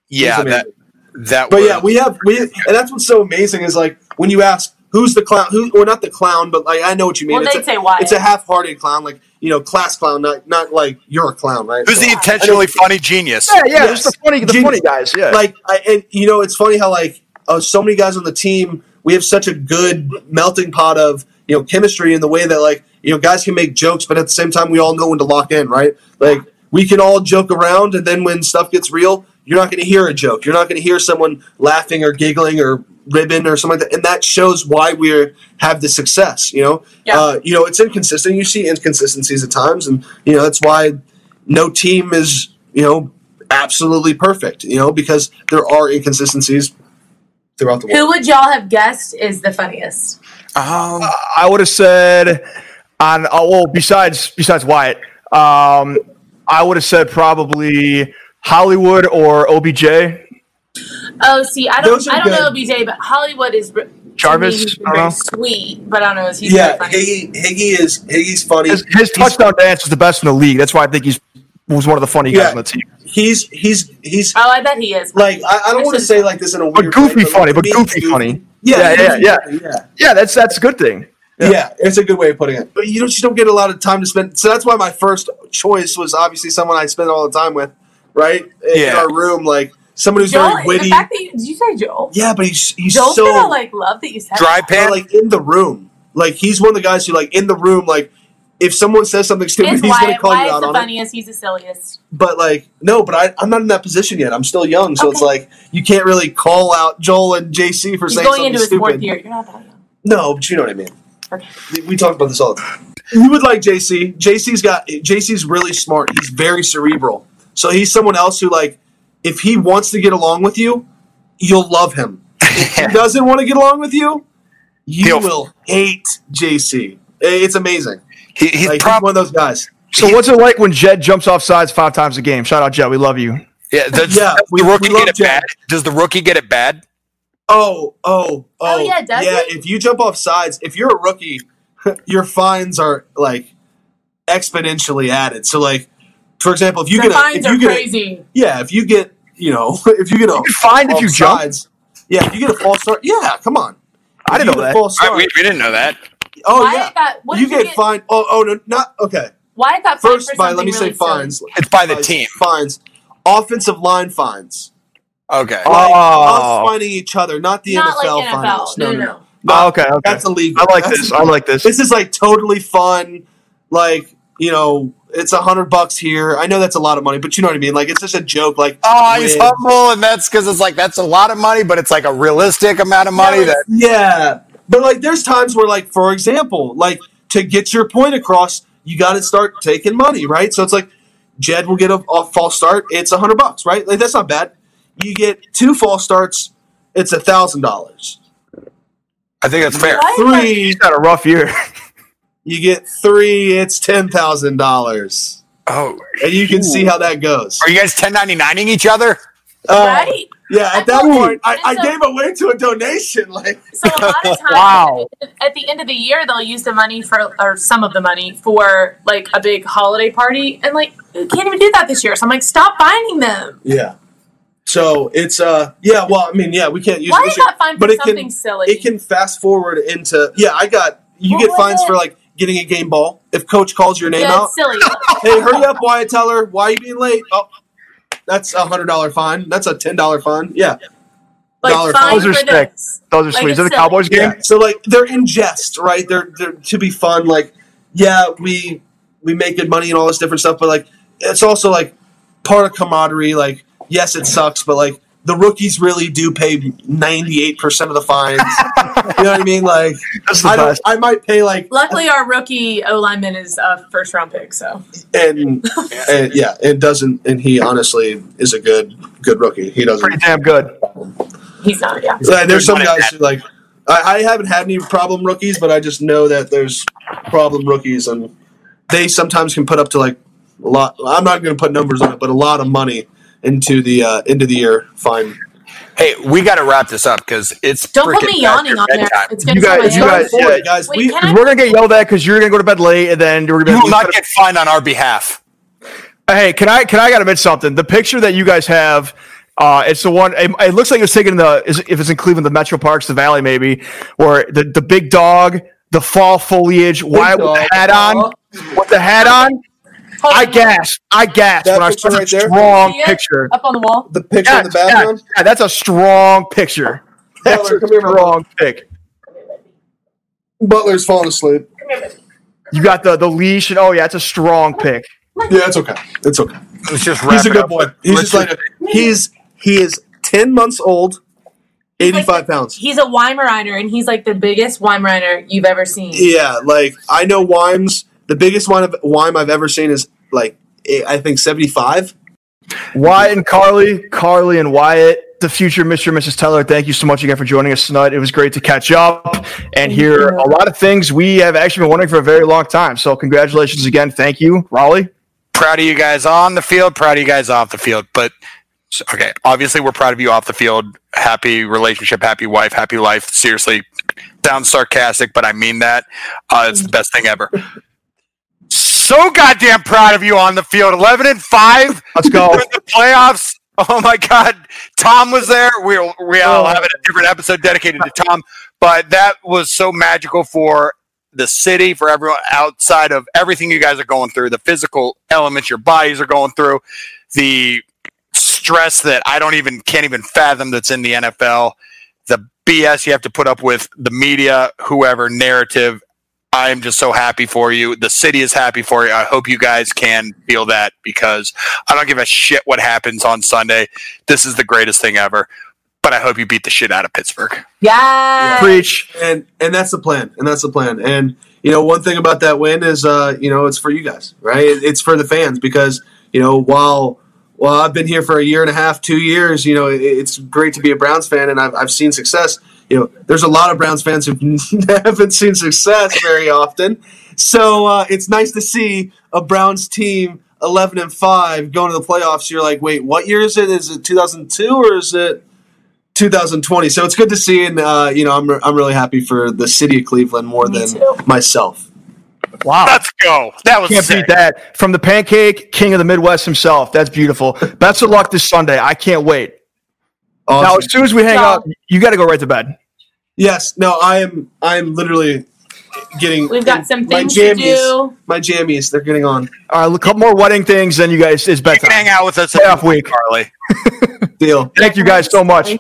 yeah, that that. But was, yeah, we have we, and that's what's so amazing is like when you ask who's the clown, who or not the clown, but like I know what you mean. Well, it's they'd a, say Wyatt. It's a half-hearted clown, like you know, class clown, not not like you're a clown, right? who's So- the intentionally funny genius? Yeah, yeah. Yes. There's the funny, the funny guys. Yeah. like I, and you know it's funny how like uh, so many guys on the team we have such a good melting pot of you know chemistry in the way that like you know guys can make jokes but at the same time we all know when to lock in right like we can all joke around and then when stuff gets real you're not going to hear a joke you're not going to hear someone laughing or giggling or ribbing or something like that and that shows why we have the success you know Yeah. uh, you know it's inconsistent you see inconsistencies at times and you know that's why no team is you know absolutely perfect you know because there are inconsistencies throughout the world. Who would y'all have guessed is the funniest? Um, I would have said on oh, well besides besides Wyatt, um, I would have said probably Hollywood or OBJ. Oh, see, I don't, I don't know. OBJ, but Hollywood is to Jarvis, me, he's been I very sweet, but I don't know. He's yeah funny. Higgy, Higgy is Higgy's funny His, his He's- touchdown dance is the best in the league. That's why I think he's was one of the funny guys on the team. he's he's he's oh, I bet he is. like I, I don't want to say like this in a way. But goofy way, funny, like, but being goofy funny. yeah Yeah, goofy yeah, funny, yeah Yeah, that's that's a good thing. Yeah. it's a good way of putting it. But you don't, you don't get a lot of time to spend. So that's why my first choice was obviously someone I spend all the time with, right? In Yeah. our room, like somebody who's Joel, very witty. the fact that you, did you say Joel? yeah, but he's he's Joel's so gonna like love that you said Dry that. pan? Like in the room. Like he's one of the guys who like in the room, like if someone says something stupid, It's he's gonna Wyatt. call you out the on it. funniest. He's the silliest. But like no, but I, I'm not in that position yet. I'm still young, so it's like you can't really call out Joel and JC for He's saying going something into his fourth stupid. year. You're not that young. No, but you know what I mean. Okay. We- talk about this all the time. You would like JC. JC's got JC's really smart. He's very cerebral. So he's someone else who like if he wants to get along with you, you'll love him. If he (laughs) doesn't want to get along with you, you He'll- will hate JC. It's amazing. he, he's Like, he's probably one of those guys. So what's it like when Jed jumps off sides five times a game? Shout out Jed, we love you. yeah. Does, Yeah, does we- the rookie we love get it Jed. bad? Does the rookie get it bad? Oh, oh, oh. Oh, yeah, does yeah. he? If you jump off sides, if you're a rookie, (laughs) your fines are like exponentially added. So, like, for example, if you the get a, fines if you get a, crazy. yeah, if you get, you know, (laughs) if you get a You're fined if off you jump. yeah, if you get a false start, yeah, come on. I If didn't know that. false I, we, we didn't know that. oh Wyatt yeah, got what you did get fined. Oh, oh no, not okay. Wyatt got fined First, for by let me say really silly. fines. It's by the Fines- team. Fines, offensive line fines. Okay. Oh. Like us finding each other, not the Not NFL, like NFL. finding us. No, no, no. Oh, okay, okay. That's illegal. I like That's this. I like this. This is like totally fun. Like you know, it's a hundred bucks here. I know that's a lot of money, but you know what I mean. Like it's just a joke. Like Oh, he's when- humble, and that's because it's like that's a lot of money, but it's like a realistic amount of money. No, that yeah, but like there's times where like for example, like to get your point across, you got to start taking money, right? So it's like Jed will get a, a false start. It's a hundred bucks, right? Like that's not bad. You get two false starts. It's a thousand dollars. I think that's fair. What? Three, He's had a rough year. (laughs) you get three. It's ten thousand dollars, Oh, and you can see how that goes. are you guys 1099ing each other? Uh, right? Yeah, at that point, I, I so- gave away to a donation. Like, So a lot of (laughs) times, Wow. at the end of the year, they'll use the money for, or some of the money for like a big holiday party, and like you can't even do that this year. So I'm like, stop finding them. yeah. So it's uh, yeah. Well, I mean, yeah, we can't use Why it, is that fine for but it something can silly? it can fast forward into yeah. I got you What get fines it? for like getting a game ball if coach calls your name yeah, out. silly. (laughs) Hey, hurry up, Wyatt Teller. Why are you being late? Oh, that's a hundred dollar fine. That's a ten dollar fine. Yeah, like Dollar fine Those are for sick. Those are Like, sweet. Is it it's a. Cowboys game? yeah. So like they're in jest, right? They're they're to be fun. Like yeah, we we make good money and all this different stuff, but like it's also like part of camaraderie. Like yes, it sucks, but like the rookies really do pay ninety eight percent of the fines. you know what I mean? Like (laughs) That's the I best. I might pay like Luckily, our rookie O lineman is a first round pick, so and, (laughs) and yeah, it doesn't. And he honestly is a good good rookie. He doesn't. Pretty damn good. he's not. Yeah. Like, there's some guys who like I, I haven't had any problem rookies, but I just know that there's problem rookies, and they sometimes can put up to like a lot. I'm not going to put numbers on it, but a lot of money into the uh, of the year fine. Hey, we got to wrap this up because it's Don't put me yawning on past there. It's You guys- you guys- Boy, yeah. guys, Wait, we, we're gonna get yelled at because you're gonna go to bed late, and then we're gonna. You will not get fined on our behalf. Hey, can I can I gotta admit something? The picture that you guys have, uh, it's the one. It, it looks like it's taken in the is, if it's in Cleveland, the Metro Parks, the Valley, maybe, or the the big dog, the fall foliage, why with the hat on, with the hat on. Hold I on. gasped. I gasped That when I picture saw a right there? strong See picture. up on the wall. the picture Yeah, in the background. yeah, yeah, that's a strong picture. (laughs) That's Butler, a come here, Butler. strong pic. Butler's falling asleep. You got the the leash, and oh yeah, it's a strong pick. Yeah, it's okay. It's okay. Let's just He's a good boy. He's Let's just like a, he's he is ten months old, 85 like pounds. He's a Weimaraner, and he's like the biggest Weimaraner you've ever seen. Yeah, like I know Wimes. The biggest wine of Wime I've ever seen is like eh, I think seventy five. Wyatt and Carly, Carly and Wyatt, the future Mr. and Mrs. Teller, thank you so much again for joining us tonight. It was great to catch up and hear a lot of things we have actually been wondering for a very long time. So, congratulations again. Thank you, Raleigh. proud of you guys on the field, proud of you guys off the field. But okay, obviously we're proud of you off the field. Happy relationship, happy wife, happy life. Seriously, sounds sarcastic, but I mean that. Uh, it's the best thing ever. So goddamn proud of you on the field. Eleven and five. Let's go. The playoffs. Oh my God, Tom was there. We we oh. all have a different episode dedicated to Tom, but that was so magical for the city, for everyone outside of everything you guys are going through, the physical elements your bodies are going through, the stress that I don't even can't even fathom that's in the NFL, the BS you have to put up with, the media, whoever narrative. I am just so happy for you. The city is happy for you. I hope you guys can feel that because I don't give a shit what happens on Sunday. This is the greatest thing ever. But I hope you beat the shit out of Pittsburgh. Yeah. Preach. and and that's the plan and that's the plan and you know one thing about that win is uh you know it's for you guys right it's for the fans because you know while while I've been here for a year and a half two years you know it's great to be a Browns fan and I've, I've seen success you know there's a lot of Browns fans who (laughs) haven't seen success very often so uh, it's nice to see a Browns team 11 and 5 going to the playoffs you're like wait what year is it is it 2002 or is it 2020. So it's good to see, and uh, you know, I'm, I'm really happy for the city of Cleveland more Me than too. myself. Wow. Let's go. That was Can't sick. beat that. From the pancake king of the Midwest himself. That's beautiful. Best of luck this Sunday. I can't wait. Now, as soon as we hang Yeah. up, you got to go right to bed. Yes, no, I am. I am literally getting. We've got some my things to jammies. do. My jammies, they're getting on. All right, a couple more wedding things, then you guys, it's You can hang out with us Playoff week. Carly. (laughs) Deal. Thank you guys so much.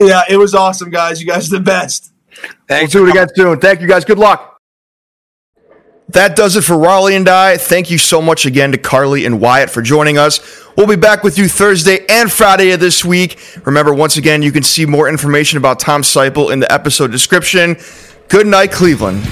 Yeah, it was awesome, guys. You guys are the best. We'll Thanks. do it again soon. Thank you guys. Good luck. That does it for Raleigh and I. Thank you so much again to Carly and Wyatt for joining us. We'll be back with you Thursday and Friday of this week. Remember, once again, you can see more information about Tom Seipel in the episode description. Good night, Cleveland.